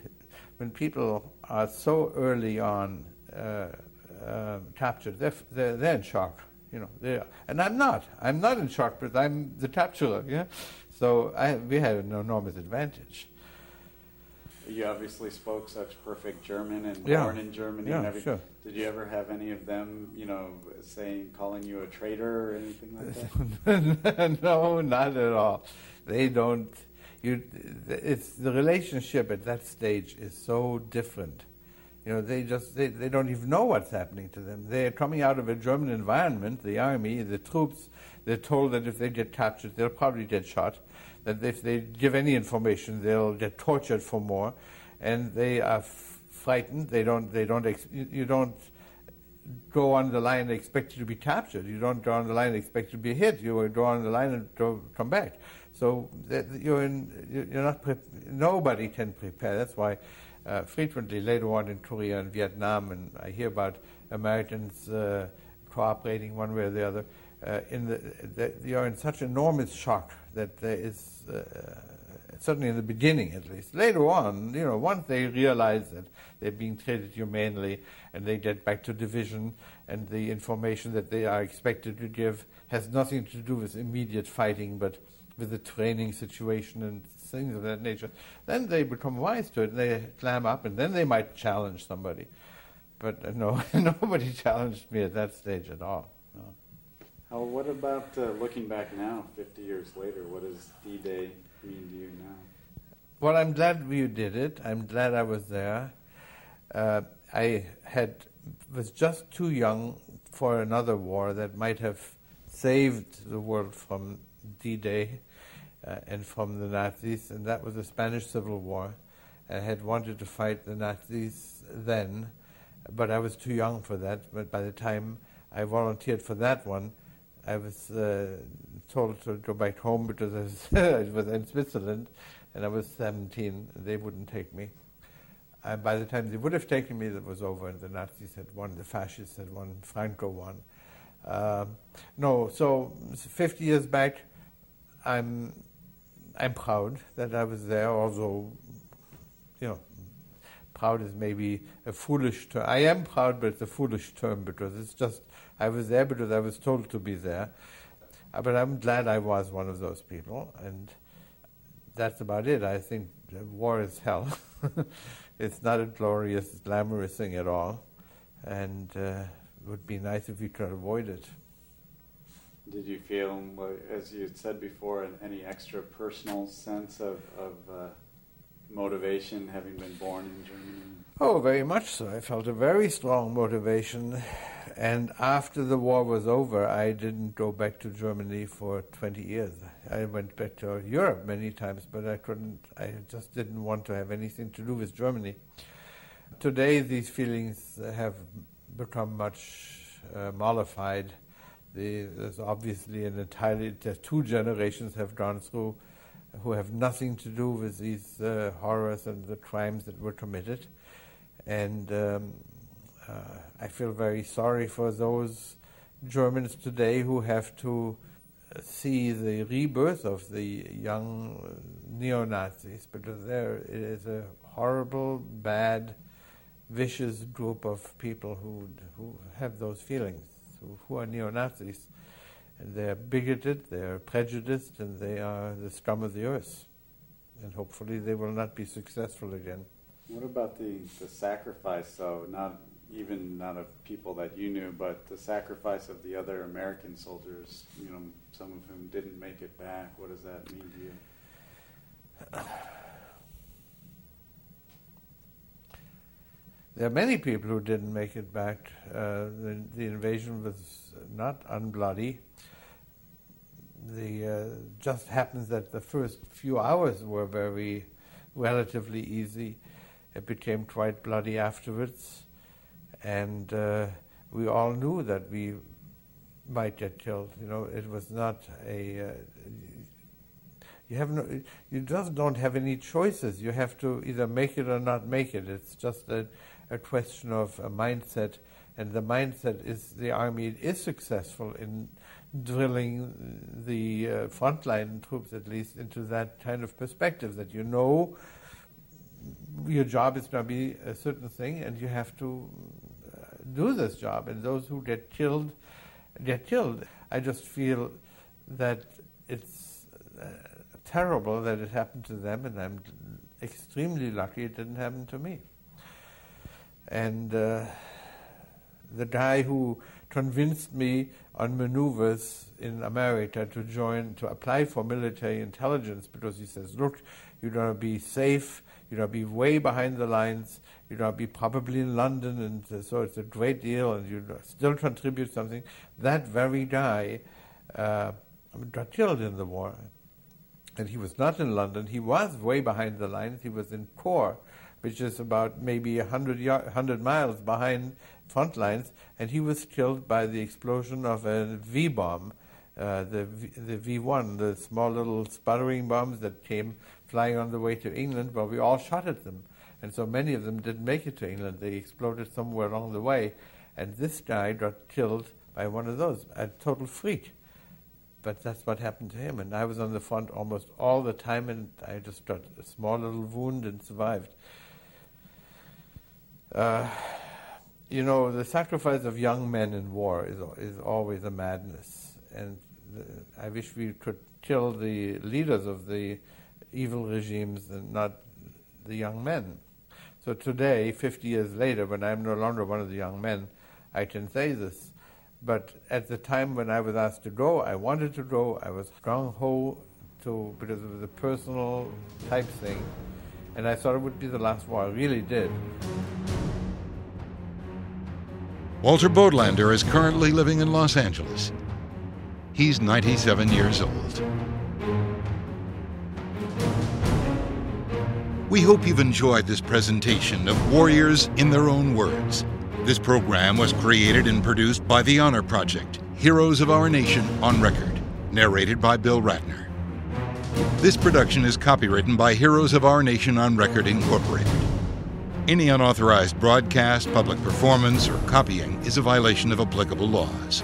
when people are so early on uh, uh, captured, they're, they're, they're, in shock. You know, they are. and I'm not. I'm not in shock, but I'm the capturer. Yeah, so I, we had an enormous advantage. You obviously spoke such perfect German and Yeah. born in Germany Yeah, and everything. sure. Did you ever have any of them, you know, saying, calling you a traitor or anything like that? no, not at all. They don't. You, it's the relationship at that stage is so different. You know, they just they, they don't even know what's happening to them. They're coming out of a German environment. The army, the troops, they're told that if they get captured, they'll probably get shot. That if they give any information, they'll get tortured for more, and they are f- frightened. They don't. They don't. Ex- you, don't go on the line and expect you to be captured. You don't go on the line and expect to be hit. You go on the line and go, come back. So that you're in, you're not. Pre- nobody can prepare. That's why uh, frequently later on in Korea and Vietnam, and I hear about Americans uh, cooperating one way or the other. Uh, in the, the, you're in such enormous shock that there is. Uh, certainly in the beginning at least. Later on, you know, once they realize that they're being treated humanely and they get back to division and the information that they are expected to give has nothing to do with immediate fighting but with the training situation and things of that nature, then they become wise to it and they clam up and then they might challenge somebody. But no, nobody challenged me at that stage at all. No. How, what about uh, looking back now, 50 years later? What does D Day mean to you now? Well, I'm glad we did it. I'm glad I was there. Uh, I had was just too young for another war that might have saved the world from D-Day uh, and from the Nazis, and that was the Spanish Civil War. I had wanted to fight the Nazis then, but I was too young for that. But by the time I volunteered for that one, I was uh, told to go back home because I was, was in Switzerland and I was 17. They wouldn't take me. And by the time they would have taken me, it was over, and the Nazis had won, the fascists had won, Franco won. Um no, so 50 years back, I'm, I'm proud that I was there, although, you know, proud is maybe a foolish term. I am proud, but it's a foolish term because it's just, I was there because I was told to be there. Uh, But I'm glad I was one of those people, and that's about it. I think war is hell. it's not a glorious, glamorous thing at all, and uh, it would be nice if we could avoid it. Did you feel, as you said before, any extra personal sense of, of uh, motivation having been born in Germany? Oh, very much so. I felt a very strong motivation. And after the war was over, I didn't go back to Germany for 20 years. I went back to Europe many times, but I couldn't, I just didn't want to have anything to do with Germany. Today, these feelings have become much uh, mollified. The, there's obviously an entirely, two generations have gone through who have nothing to do with these uh, horrors and the crimes that were committed. And um, uh, I feel very sorry for those Germans today who have to see the rebirth of the young neo Nazis because there it is a horrible, bad, vicious group of people who, who have those feelings, who, are neo Nazis. And they're bigoted, they're prejudiced, and they are the scum of the earth. And hopefully they will not be successful again. What about the, the sacrifice, though, not even not of people that you knew, but the sacrifice of the other American soldiers, you know, some of whom didn't make it back? What does that mean to you? There are many people who didn't make it back. Uh, the, the invasion was not unbloody. The uh, just happens that the first few hours were very relatively easy. It became quite bloody afterwards, and uh, we all knew that we might get killed. You know, it was not a. Uh, you have no. You just don't have any choices. You have to either make it or not make it. It's just a, a question of a mindset, and the mindset is the army is successful in drilling the uh, frontline troops, at least, into that kind of perspective that you know your job is going to be a certain thing, and you have to uh, do this job. And those who get killed get killed. I just feel that it's uh, terrible that it happened to them, and I'm extremely lucky it didn't happen to me. And uh, the guy who convinced me on maneuvers in America to join, to apply for military intelligence because he says, look, you're going to be safe, you're going to be way behind the lines, you're going to be probably in London, and so it's a great deal, and you still contribute something. That very guy uh, got killed in the war. And he was not in London, he was way behind the lines, he was in Corps which is about maybe 100, 100 miles behind front lines, and he was killed by the explosion of a V bomb, uh, the, v, the V1, the small little sputtering bombs that came flying on the way to England, but we all shot at them. And so many of them didn't make it to England. They exploded somewhere along the way. And this guy got killed by one of those, a total freak. But that's what happened to him. And I was on the front almost all the time, and I just got a small little wound and survived. Uh, you know, the sacrifice of young men in war is, is always a madness. And I wish we could kill the leaders of the evil regimes and not the young men. So today, 50 years later, when I'm no longer one of the young men, I can say this. But at the time when I was asked to go, I wanted to go. I was strong ho to because it was a personal type thing, and I thought it would be the last war. I really did. Walter Bodlander is currently living in Los Angeles. He's 97 years old. We hope you've enjoyed this presentation of Warriors in Their Own Words. This program was created and produced by the Honor Project, Heroes of Our Nation on Record, narrated by Bill Ratner. This production is copywritten by Heroes of Our Nation on Record, Incorporated. Any unauthorized broadcast, public performance, or copying is a violation of applicable laws.